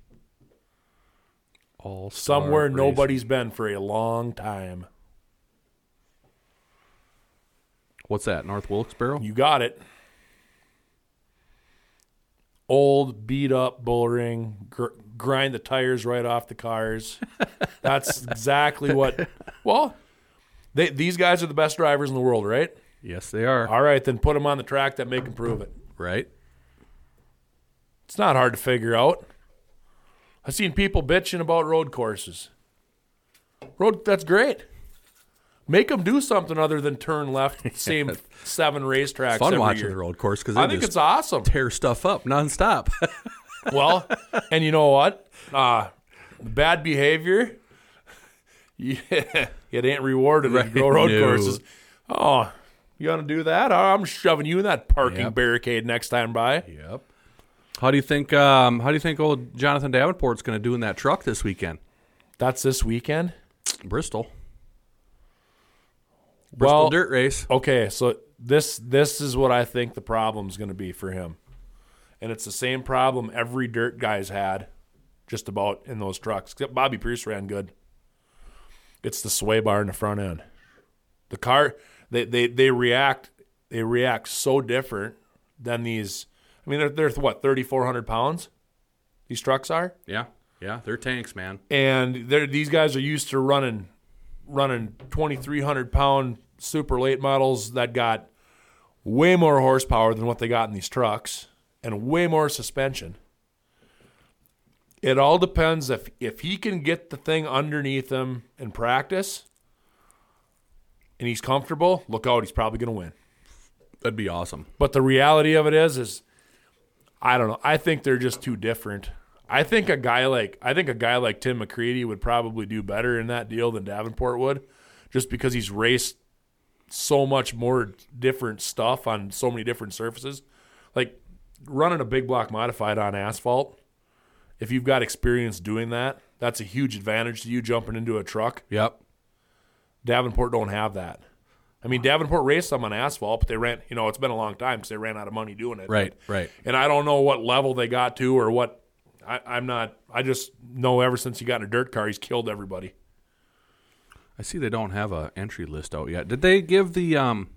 All Somewhere nobody's been for a long time. What's that? North Wilkesboro. You got it. Old, beat up bull ring, gr- grind the tires right off the cars. That's exactly what. Well, they, these guys are the best drivers in the world, right? Yes, they are. All right, then put them on the track that make them prove it. Right. It's not hard to figure out. I've seen people bitching about road courses. Road, that's great. Make them do something other than turn left same seven racetracks Fun every watching year. the road course because I think it's awesome. tear stuff up nonstop. Well, and you know what? Uh, bad behavior, yeah, it ain't rewarded you go road No. courses. Oh, you gonna do that? I'm shoving you in that parking Yep. barricade next time by. yep. How do you think? Um, how do you think old Jonathan Davenport's going to do in that truck this weekend? That's this weekend. Bristol. Bristol Well, dirt race. okay, so this this is what I think the problem's going to be for him, and it's the same problem every dirt guy's had, just about in those trucks. Except Bobby Pierce ran good. It's the sway bar in the front end. The car they they they react they react so different than these. I mean, they're they're what thirty four hundred pounds. These trucks are Yeah, yeah, they're tanks, man. and they're, these guys are used to running running 2300 pound super late models that got way more horsepower than what they got in these trucks and way more suspension it all depends if if he can get the thing underneath him in practice and he's comfortable look out he's probably going to win That'd be awesome. but the reality of it is, is I don't know. I think they're just too different. I think a guy like I think a guy like Tim McCreadie would probably do better in that deal than Davenport would, just because he's raced so much more different stuff on so many different surfaces. Like running a big block modified on asphalt, if you've got experience doing that, that's a huge advantage to you jumping into a truck. Yep. Davenport don't have that. I mean, Davenport raced some on asphalt, but they ran. You know, it's been a long time because they ran out of money doing it. Right. Right. And I don't know what level they got to or what. I, I'm not. I just know ever since he got in a dirt car, he's killed everybody. I see they don't have a entry list out yet. Did they give the um?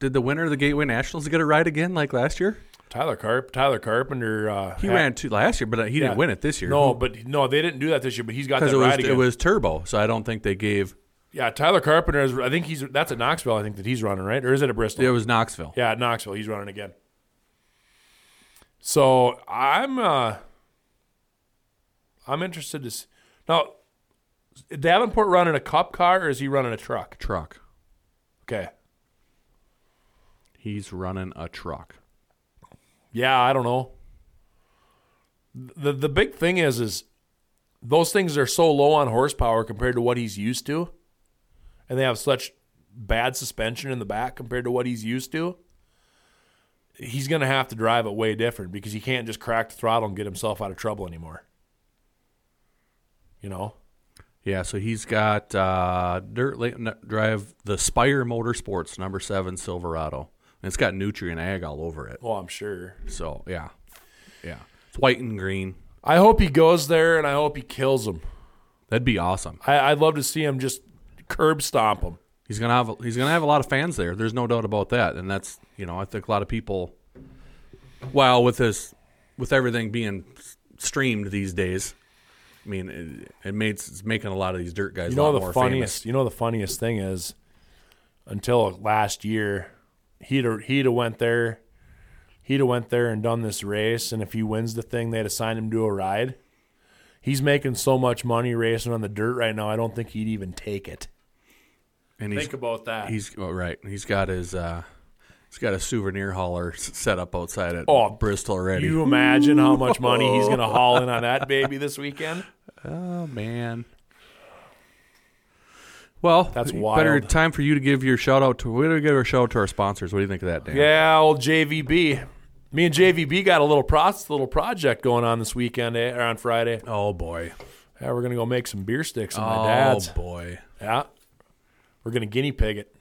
Did the winner of the Gateway Nationals get a ride again like last year? Tyler Carp, Tyler Carpenter. Uh, He had- ran two last year, but he yeah. didn't win it this year. No, but no, they didn't do that this year. But he's got that it was ride again. it was turbo, so I don't think they gave. yeah, Tyler Carpenter is. I think he's. That's at Knoxville. I think that he's running right, or is it at Bristol? It was Knoxville. Yeah, at Knoxville, he's running again. So I'm uh I'm interested to see. now. is Davenport running a cup car or is he running a truck? Truck. Okay, He's running a truck. yeah, I don't know. the The big thing is, is those things are so low on horsepower compared to what he's used to, and they have such bad suspension in the back compared to what he's used to. He's going to have to drive it way different because he can't just crack the throttle and get himself out of trouble anymore. You know, Yeah, so he's got uh, dirt late n- drive the Spire Motorsports number seven Silverado. And it's got Nutrien Ag all over it. Oh, I'm sure. So yeah, yeah, it's white and green. I hope he goes there and I hope he kills him. That'd be awesome. I, I'd love to see him just curb stomp him. He's gonna have he's gonna have a lot of fans there. There's no doubt about that. And that's you know I think a lot of people. Well, with this, with everything being streamed these days, I mean it, it makes it's making a lot of these dirt guys. You a know lot the more funniest. famous. You know the funniest thing is, until last year, he'd he'd have went there, he'd have went there and done this race, and if he wins the thing, they'd assign him to a ride. He's making so much money racing on the dirt right now. I don't think he'd even take it. And he's Think about that. he's oh, right. He's got his uh, he's got a souvenir hauler s- set up outside at Oh, Bristol already. you imagine how much money he's going to haul in on that baby this weekend? Oh man. Well, That's Better wild. time for you to give your shout out to. We're gonna give our shout out to our sponsors. What do you think of that, Dan? Yeah, old JVB. Me and JVB got a little pro- little project going on this weekend eh, or on Friday. Oh boy. Yeah, we're gonna go make some beer sticks at my oh dad's. boy. Yeah, we're gonna guinea pig it.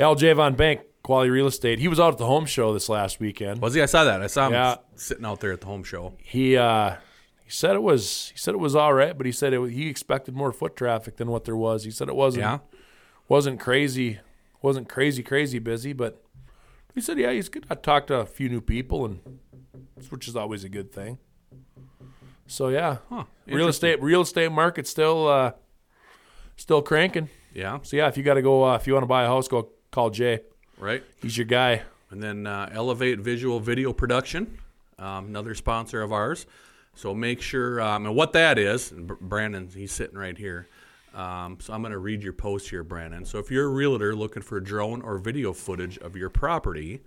Old Javon Bank Quality Real Estate. He was out at the home show this last weekend. Was he? I saw that. I saw him Yeah. sitting out there at the home show. He uh, he said it was he said it was all right, but he said it, he expected more foot traffic than what there was. He said it wasn't Yeah. wasn't crazy wasn't crazy crazy busy, but he said yeah he's good. I talked to a few new people and which is always a good thing. So yeah, Huh. real estate real estate market still uh, still cranking. Yeah. So yeah, if you got to go uh, if you want to buy a house, go call Jay. Right. He's your guy. And then uh, Elevate Visual Video Production, um, another sponsor of ours. So make sure, um, and what that is, Brandon, he's sitting right here. Um, so I'm going to read your post here, Brandon. So if you're a realtor looking for drone or video footage of your property,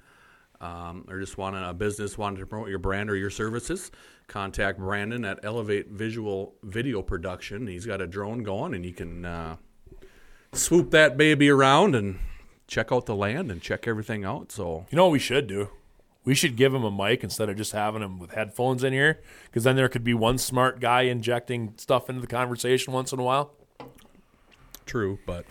um, or just want a business wanting to promote your brand or your services, contact Brandon at Elevate Visual Video Production. He's got a drone going, and you can uh, swoop that baby around and check out the land and check everything out. So You know what we should do? We should give him a mic instead of just having him with headphones in here, because then there could be one smart guy injecting stuff into the conversation once in a while. True, but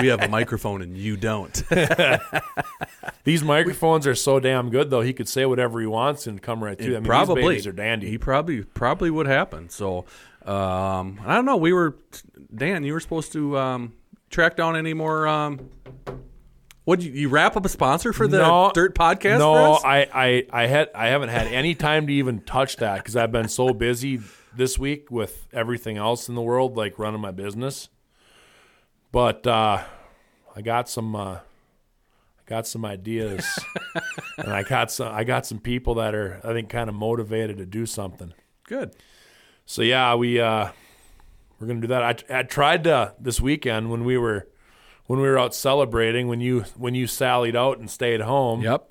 we have a microphone and you don't. These microphones are so damn good, though. He could say whatever he wants and come right through. I mean, probably these babies are dandy. He probably probably would happen. So um, I don't know. We were Dan. You were supposed to um, track down any more. Um, what you, you wrap up a sponsor for the No, Dirt Podcast? for No? I, I, I had I haven't had any time to even touch that because I've been so busy this week with everything else in the world, like running my business. But uh, I got some uh, I got some ideas, and I got some I got some people that are I think kind of motivated to do something. good. So yeah, we uh, we're gonna do that. I, I tried to this weekend when we were when we were out celebrating when you when you sallied out and stayed home. Yep.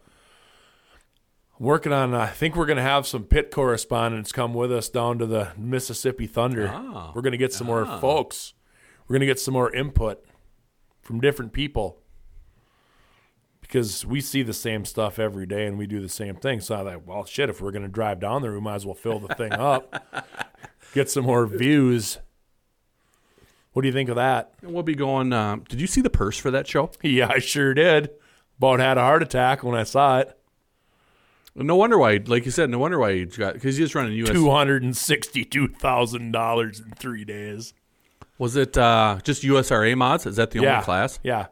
working on i think we're going to have some pit correspondents come with us down to the mississippi thunder. Ah. we're going to get some more folks. We're going to get some more input from different people. Because we see the same stuff every day and we do the same thing. So i thought well shit if we're going to drive down there we might as well fill the thing up. Get some more views what do you think of that And we'll be going. Um, did you see the purse for that show? yeah i sure did about had a heart attack when i saw it No wonder why. Like you said, no wonder why he got because he's running US. two hundred and sixty-two thousand dollars in three days. Was it uh, just USRA mods? Is that the yeah, only class? Yeah.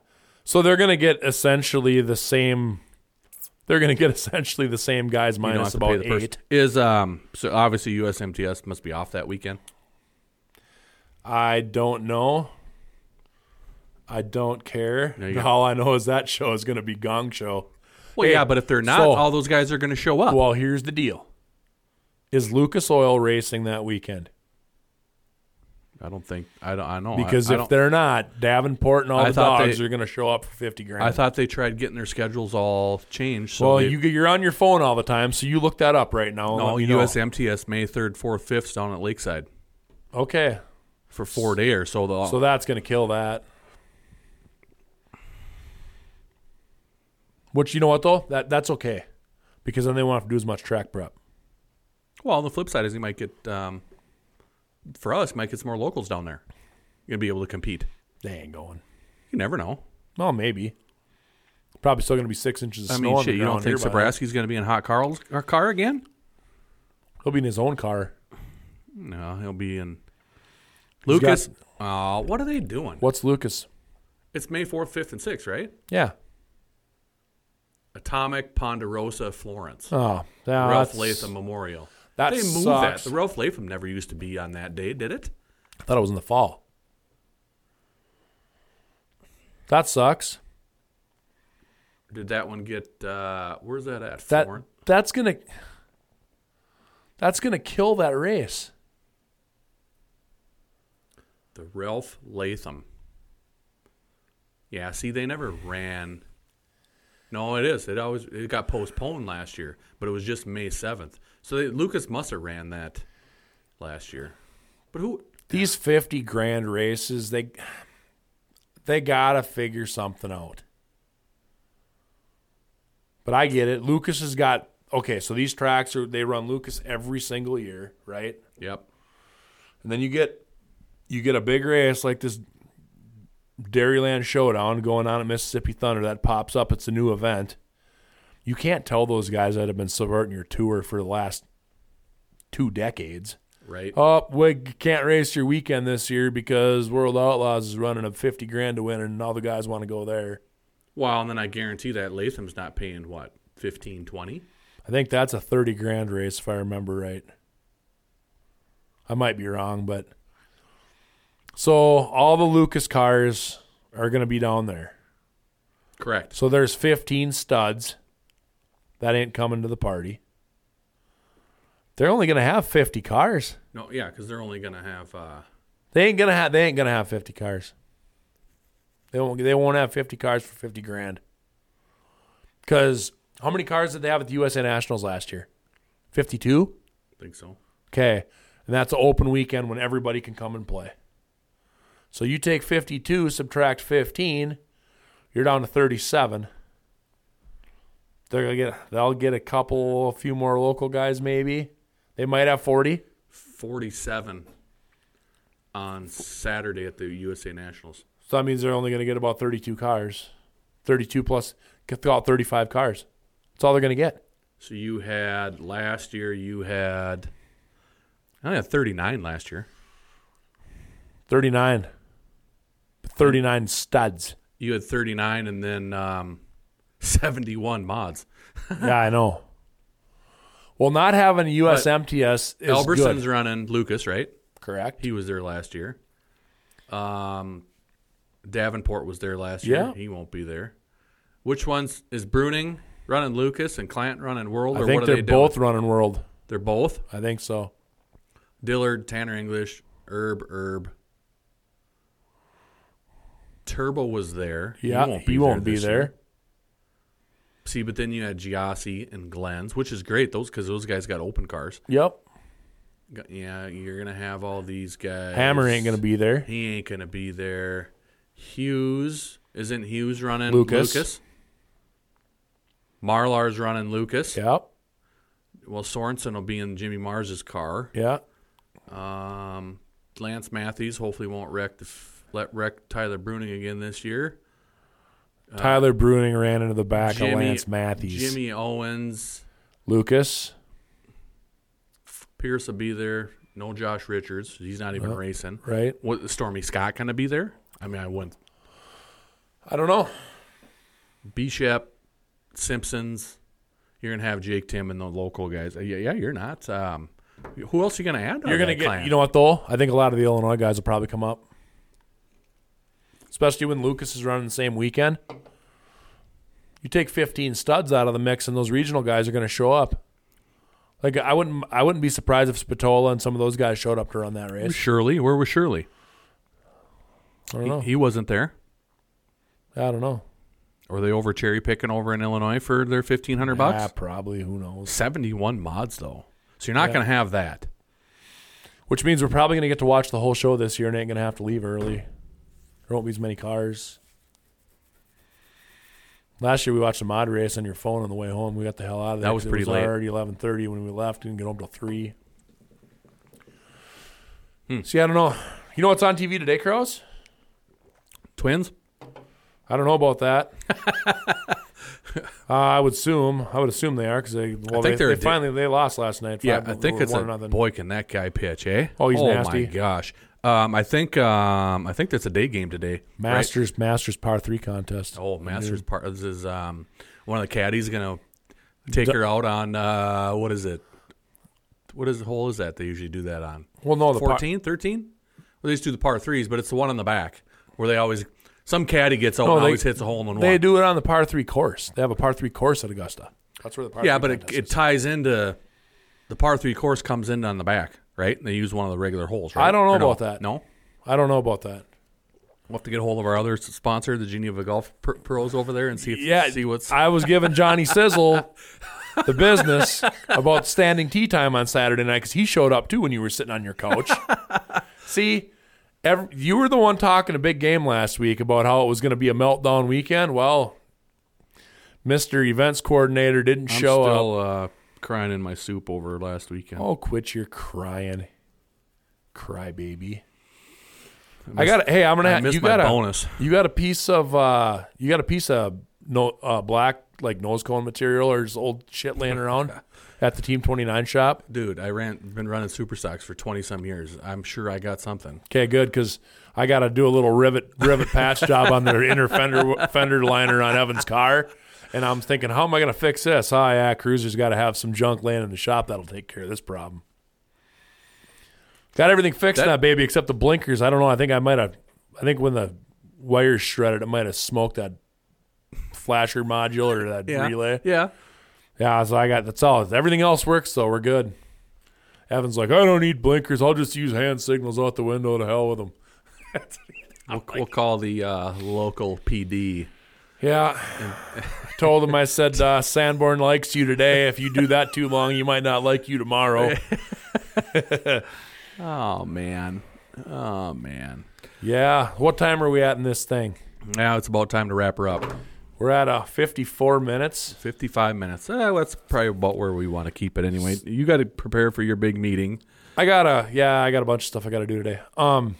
So they're going to get essentially the same. They're going to get essentially the same guys minus about the purse. eight. Is um so obviously USMTS must be off that weekend. I don't know. I don't care. No, All I know is that show is going to be Gong Show. Well, Hey, yeah, but if they're not, so- all those guys are going to show up. Well, here's the deal: Is Lucas Oil racing that weekend? I don't think I don't. I know Because I, I if don't- they're not, Davenport and all I the dogs they- are going to show up for fifty grand. I thought they tried getting their schedules all changed. So well, they- you, you're on your phone all the time, so you look that up right now. no let me know. USMTS May third, fourth, fifth down at Lakeside Okay, for four days. So the So that's going to kill that. Which you know what though that that's okay, because then they won't have to do as much track prep. well, on the flip side is you might get um, for us might get some more locals down there. You're gonna be able to compete. They ain't going. You never know. Well, maybe. Probably still going to be six inches of snow. I snow mean, on shit. the You don't ground think then. Sabraski's gonna be in Hot Carl's car again? He'll be in his own car. No, he'll be in. Lucas, uh, what are they doing? What's Lucas? It's May fourth, fifth, and sixth, right? Yeah. Atomic Ponderosa Florence. Oh, Ralph Latham Memorial. that they moved sucks. that. The Ralph Latham never used to be on that day, did it? I thought it was in the fall. That sucks. Did that one get? Uh, where's that at? That that's gonna that's gonna kill that race. The Ralph Latham. Yeah, see, they never ran. No, it is. It always it got postponed last year, but it was just May seventh. So they, Lucas must have ran that last year. But who? these 50 grand races they they gotta figure something out but i get it lucas has got okay so these tracks are they run lucas every single year right Yep. and then you get you get a big race like this Dairyland Showdown going on at Mississippi Thunder that pops up. It's a new event. You can't tell those guys that have been subverting your tour for the last two decades. Right. Oh, we can't race your weekend this year because World Outlaws is running a fifty grand to win, and all the guys want to go there. Well, and then I guarantee that Latham's not paying what 15, 20? I think that's a thirty grand race if I remember right. I might be wrong, but so all the Lucas cars are going to be down there. Correct. So there's 15 studs that ain't coming to the party. They're only going to have 50 cars. No, yeah, because they're only gonna have. uh They ain't gonna have. They ain't gonna have 50 cars. They won't. They won't have 50 cars for 50 grand. Because how many cars did they have at the USA Nationals last year? 52. I think so. Okay, and that's an open weekend when everybody can come and play. So you take 52, subtract 15, you're down to 37. They're gonna get. They'll get a couple, a few more local guys, maybe. They might have 40. Forty-seven on Saturday at the USA Nationals. So that means they're only going to get about 32 cars. 32 plus, get about 35 cars. That's all they're going to get. So you had last year. You had. I only had thirty-nine last year. 39. 39 studs. You had thirty-nine, and then um, seventy-one mods. yeah, I know. Well, not having a USMTS is Alberson's good. running Lucas, right? Correct. He was there last year. Um, Davenport was there last year. Yeah. He won't be there. Which ones is Bruening running Lucas and Clant running World, I think what are they're they doing? both running world. They're both. I think so. Dillard, Tanner English, Herb, Herb. Turbo was there. Yeah, he won't be he there. won't be there. See, but then you had Giassi and Glenn's, which is great. Those because those guys got open cars. Yep. Yeah, you're gonna have all these guys. Hammer ain't going to be there. He ain't gonna be there. Hughes isn't Hughes running Lucas. Lucas. Marlar's running Lucas. Yep. Well, Sorensen will be in Jimmy Mars's car. Yeah. Um, Lance Matthews hopefully won't wreck the f- let wreck Tyler Bruening again this year. Tyler Bruening ran into the back of Lance Matthews. Jimmy Owens, Lucas. Pierce will be there. No Josh Richards. He's not even racing. Right. What Stormy Scott gonna be there? I mean, I wouldn't. I don't know. Bishop, Simpsons. You're gonna have Jake Timm and the local guys. Uh, Yeah, yeah. You're not. Um, who else are you gonna add? You're going to get, you know what, though? I think a lot of the Illinois guys will probably come up. Especially when Lucas is running the same weekend. You take 15 studs out of the mix, and those regional guys are going to show up. Like I wouldn't, I wouldn't be surprised if Spatola and some of those guys showed up to run that race. Shirley. Where was Shirley? I don't know. He, he wasn't there. I don't know. Or they over cherry picking over in Illinois for their fifteen hundred bucks? probably. Who knows? Seventy one mods though, so you're not Yeah. going to have that. Which means we're probably going to get to watch the whole show this year and ain't going to have to leave early. There won't be as many cars. Last year we watched a mod race on your phone on the way home. We got the hell out of there. That was pretty it was late. Already eleven thirty when we left. Didn't get home till three. Hmm. See, I don't know. You know what's on TV today, Crows? Twins. I don't know about that. uh, I would assume. I would assume they are because they. Well, think they, they finally they lost last night. Yeah, I think it's a boy. Can that guy pitch? Eh? Oh, he's nasty. oh nasty. my gosh. Um, I think um, I think that's a day game today. right? Masters Masters par three contest. Oh, Masters part. This is um, one of the caddies gonna take her out on uh, what is it? What is the hole is that they usually do that on? Well, no, the par- 14, 13? Well, they just do the par threes, but it's the one on the back where they always some caddy gets out No, and they- always hits a hole in one. They do it on the par three course. They have a par three course at Augusta. That's where the par Yeah, three but it, contest it is. ties into the par three course comes in on the back, right? And they use one of the regular holes, right? I don't know Or no? about that. No, I don't know about that. we'll have to get a hold of our other sponsor, the Geneva Golf Pr- Pros, over there, and see if, Yeah, see what's. I was giving Johnny Sizzle the business about standing tea time on Saturday night because he showed up too when you were sitting on your couch. See, you were the one talking a big game last week about how it was going to be a meltdown weekend. Well, Mister Events Coordinator didn't I'm show up. still uh, crying in my soup over last weekend. Oh, quit your crying, crybaby. I got. Hey, I'm gonna. I have missed you my got a bonus. You got a piece of. uh You got a piece of no uh, black like nose cone material or just old shit laying around at the Team 29 shop. Dude, I ran been running super stocks for twenty some years. I'm sure I got something. Okay, good because I got to do a little rivet rivet patch job on the inner fender fender liner on Evan's car, and I'm thinking, how am I going to fix this? Oh yeah, Cruiser's got to have some junk laying in the shop that'll take care of this problem. Got everything fixed That- now, baby, except the blinkers. I don't know. I think I might have. I think when the wires shredded, it might have smoked that flasher module or that relay. Yeah. Yeah, so I got that's all. Everything else works, so we're good. Evan's like, I don't need blinkers. I'll just use hand signals out the window. To hell with them. We'll, we'll call the uh, local PD. Yeah. Told him I said uh, Sanborn likes you today. If you do that too long, you might not like you tomorrow. Oh man. Oh man. yeah. What time are we at in this thing? Now it's about time to wrap her up. We're at uh, 54 minutes. 55 minutes. Eh, that's probably about where we want to keep it anyway. You got to prepare for your big meeting. I got a yeah. I got a bunch of stuff I got to do today. Um.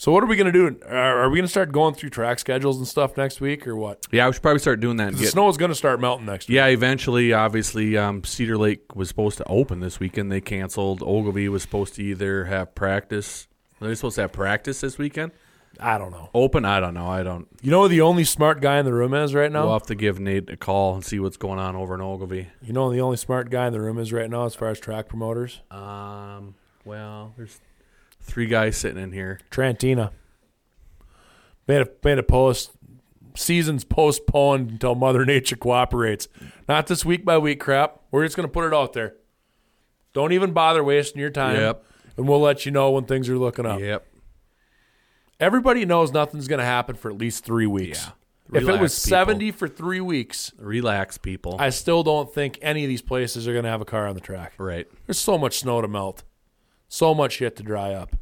So what are we gonna do? Are, are we gonna start going through track schedules and stuff next week, or what? Yeah, we should probably start doing that. And The get, snow is gonna start melting next week. yeah, eventually, obviously, um, Cedar Lake was supposed to open this weekend. They canceled. Ogilvie was supposed to either have practice. Are they supposed to have practice this weekend? I don't know. Open? I don't know. I don't. You know who the only smart guy in the room is right now? We'll have to give Nate a call and see what's going on over in Ogilvie. You know who the only smart guy in the room is right now as far as track promoters? Um, well, there's three guys sitting in here. Trantina. Made a made a post. Season's postponed until Mother Nature cooperates. Not this week by week crap. We're just gonna put it out there. Don't even bother wasting your time. Yep. And we'll let you know when things are looking up. Yep. Everybody knows nothing's gonna happen for at least three weeks. Yeah. If it Relax, was people. seventy for three weeks, Relax, people. I still don't think any of these places are gonna have a car on the track. right. There's so much snow to melt, so much shit to dry up,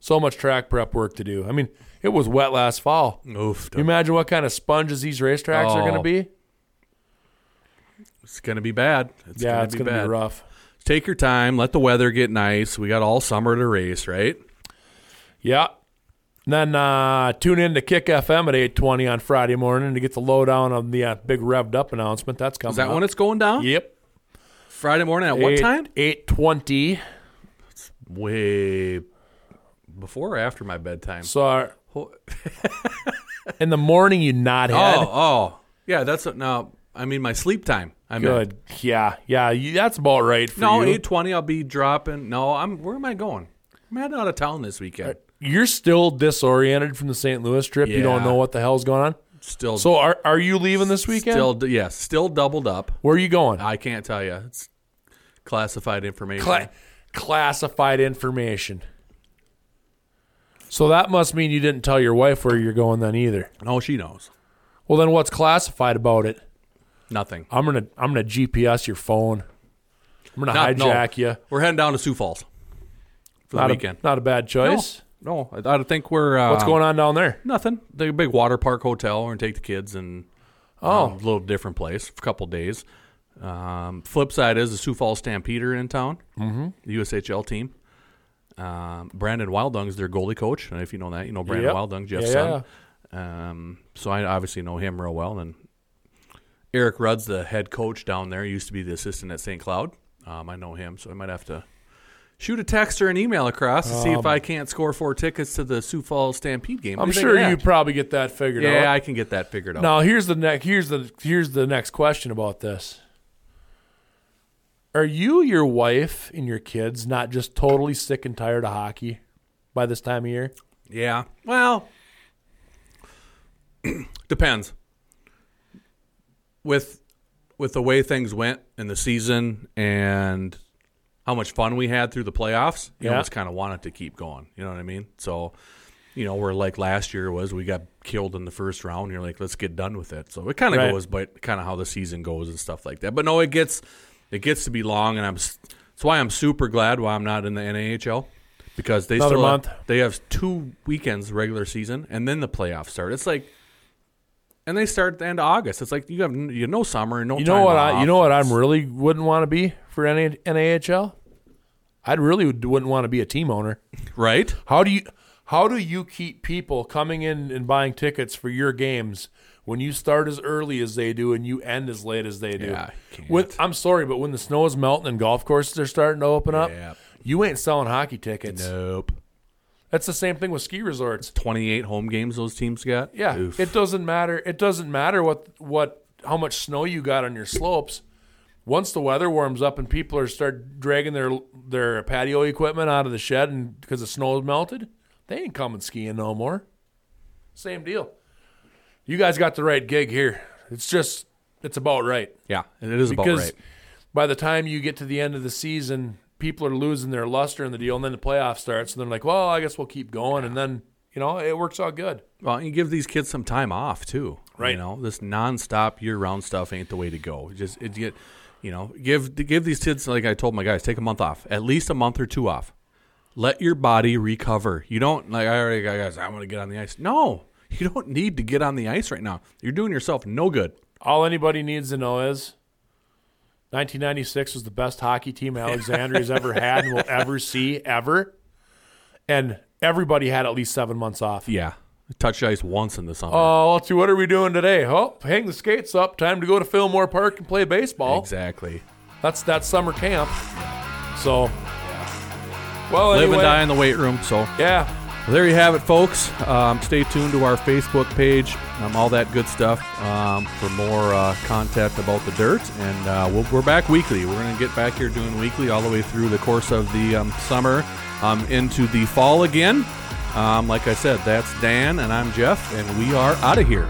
so much track prep work to do. I mean, it was wet last fall. Oof. You imagine what kind of sponges these racetracks are going to Oh. be? It's gonna be bad. It's yeah, gonna it's be going to bad. be rough. Take your time. Let the weather get nice. We got all summer to race, right? Yeah. And then uh, tune in to Kick FM at 820 on Friday morning to get the lowdown on the uh, big revved up announcement. That's coming Is that up. when it's going down? Yep. Friday morning at what Eight- time? 820. Way before or after my bedtime. So uh, Oh, in the morning, you not head. oh, yeah. That's no. I mean my sleep time. I mean, Good. Yeah. Yeah. You, that's about right for no, eight twenty. I'll be dropping. No, I'm. Where am I going? I'm heading out of town this weekend. You're still disoriented from the St. Louis trip. You don't know what the hell's going on. Still. So are are you leaving this weekend? Still. Yes. Still doubled up. Where are you going? I can't tell you. It's classified information. Cla- classified information. So that must mean you didn't tell your wife where you're going then either. no, she knows. Well, then what's classified about it? Nothing. I'm gonna I'm gonna GPS your phone. I'm gonna Not- no. hijack you. We're heading down to Sioux Falls for the Not weekend. a, not a bad choice. No, I, I think we're. Uh, What's going on down there? Nothing. The big water park hotel. We're gonna take the kids and Oh. um, a little different place for a couple days. Um, flip side is the Sioux Falls Stampeder in town. Mm-hmm. The USHL team. Um, Brandon is their goalie coach. And if you know that, you know Brandon Yep. Wildung, Jeff's Yeah, son. Um, so I obviously know him real well. And Eric Rud's the head coach down there. He used to be the assistant at St. Cloud. Um, I know him, so I might have to shoot a text or an email across to see if I can't score four tickets to the Sioux Falls Stampede game. What Um, I'm you sure you probably get that figured out. Yeah, I can get that figured out. Now here's the next here's the here's the next question about this. Are you, your wife, and your kids not just totally sick and tired of hockey by this time of year? Yeah. Well, depends. With with the way things went in the season and how much fun we had through the playoffs, you Yeah. almost kind of wanted to keep going. You know what I mean? So, you know, where like last year was, we got killed in the first round. You're like, let's get done with it. So it kind of Right. goes, but kind of how the season goes and stuff like that. But no, it gets it gets to be long, and I'm that's why I'm super glad why I'm not in the NAHL because they Another still have- they have two weekends regular season, and then the playoffs start. It's like, and they start at the end of August. It's like you have you have no summer, and no. You know what I you know what I It's- really wouldn't want to be for NA, NAHL? I'd really would- wouldn't want to be a team owner. right? How do you How do you keep people coming in and buying tickets for your games when you start as early as they do and you end as late as they do? Yeah. When- I'm sorry, but when the snow is melting and golf courses are starting to open up, Yeah. you ain't selling hockey tickets. Nope. That's the same thing with ski resorts. 28 home games those teams got. Yeah, Oof. it doesn't matter. It doesn't matter what what how much snow you got on your slopes. Once the weather warms up and people are start dragging their their patio equipment out of the shed and because the snow is melted, they ain't coming skiing no more. Same deal. You guys got the right gig here. It's just it's about right yeah, And it is about because right. by the time you get to the end of the season, people are losing their luster in the deal, and then the playoff starts, and they're like, "Well, I guess we'll keep going," and then you know it works out good. Well, you give these kids some time off too. Right. You know, this nonstop year-round stuff ain't the way to go. Just it get, you know, give give these kids like I told my guys, take a month off, at least a month or two off. Let your body recover. You don't like I already got guys. I'm to get on the ice. No, you don't need to get on the ice right now. You're doing yourself no good. All anybody needs to know is 1996 was the best hockey team Alexandria's ever had and will ever see ever, and everybody had at least seven months off. Yeah, touch ice once in the summer. Oh, let's see. What are we doing today? Oh, hang the skates up. Time to go to Fillmore Park and play baseball. exactly. That's that summer camp. So, well, Live anyway, and die in the weight room. So Yeah, Well, there you have it, folks. Um, stay tuned to our Facebook page, um, all that good stuff um, for more uh, content about the dirt. And uh, we'll, we're back weekly. We're going to get back here doing weekly all the way through the course of the um, summer um, into the fall again. Um, like I said, that's Dan, and I'm Jeff, and we are out of here.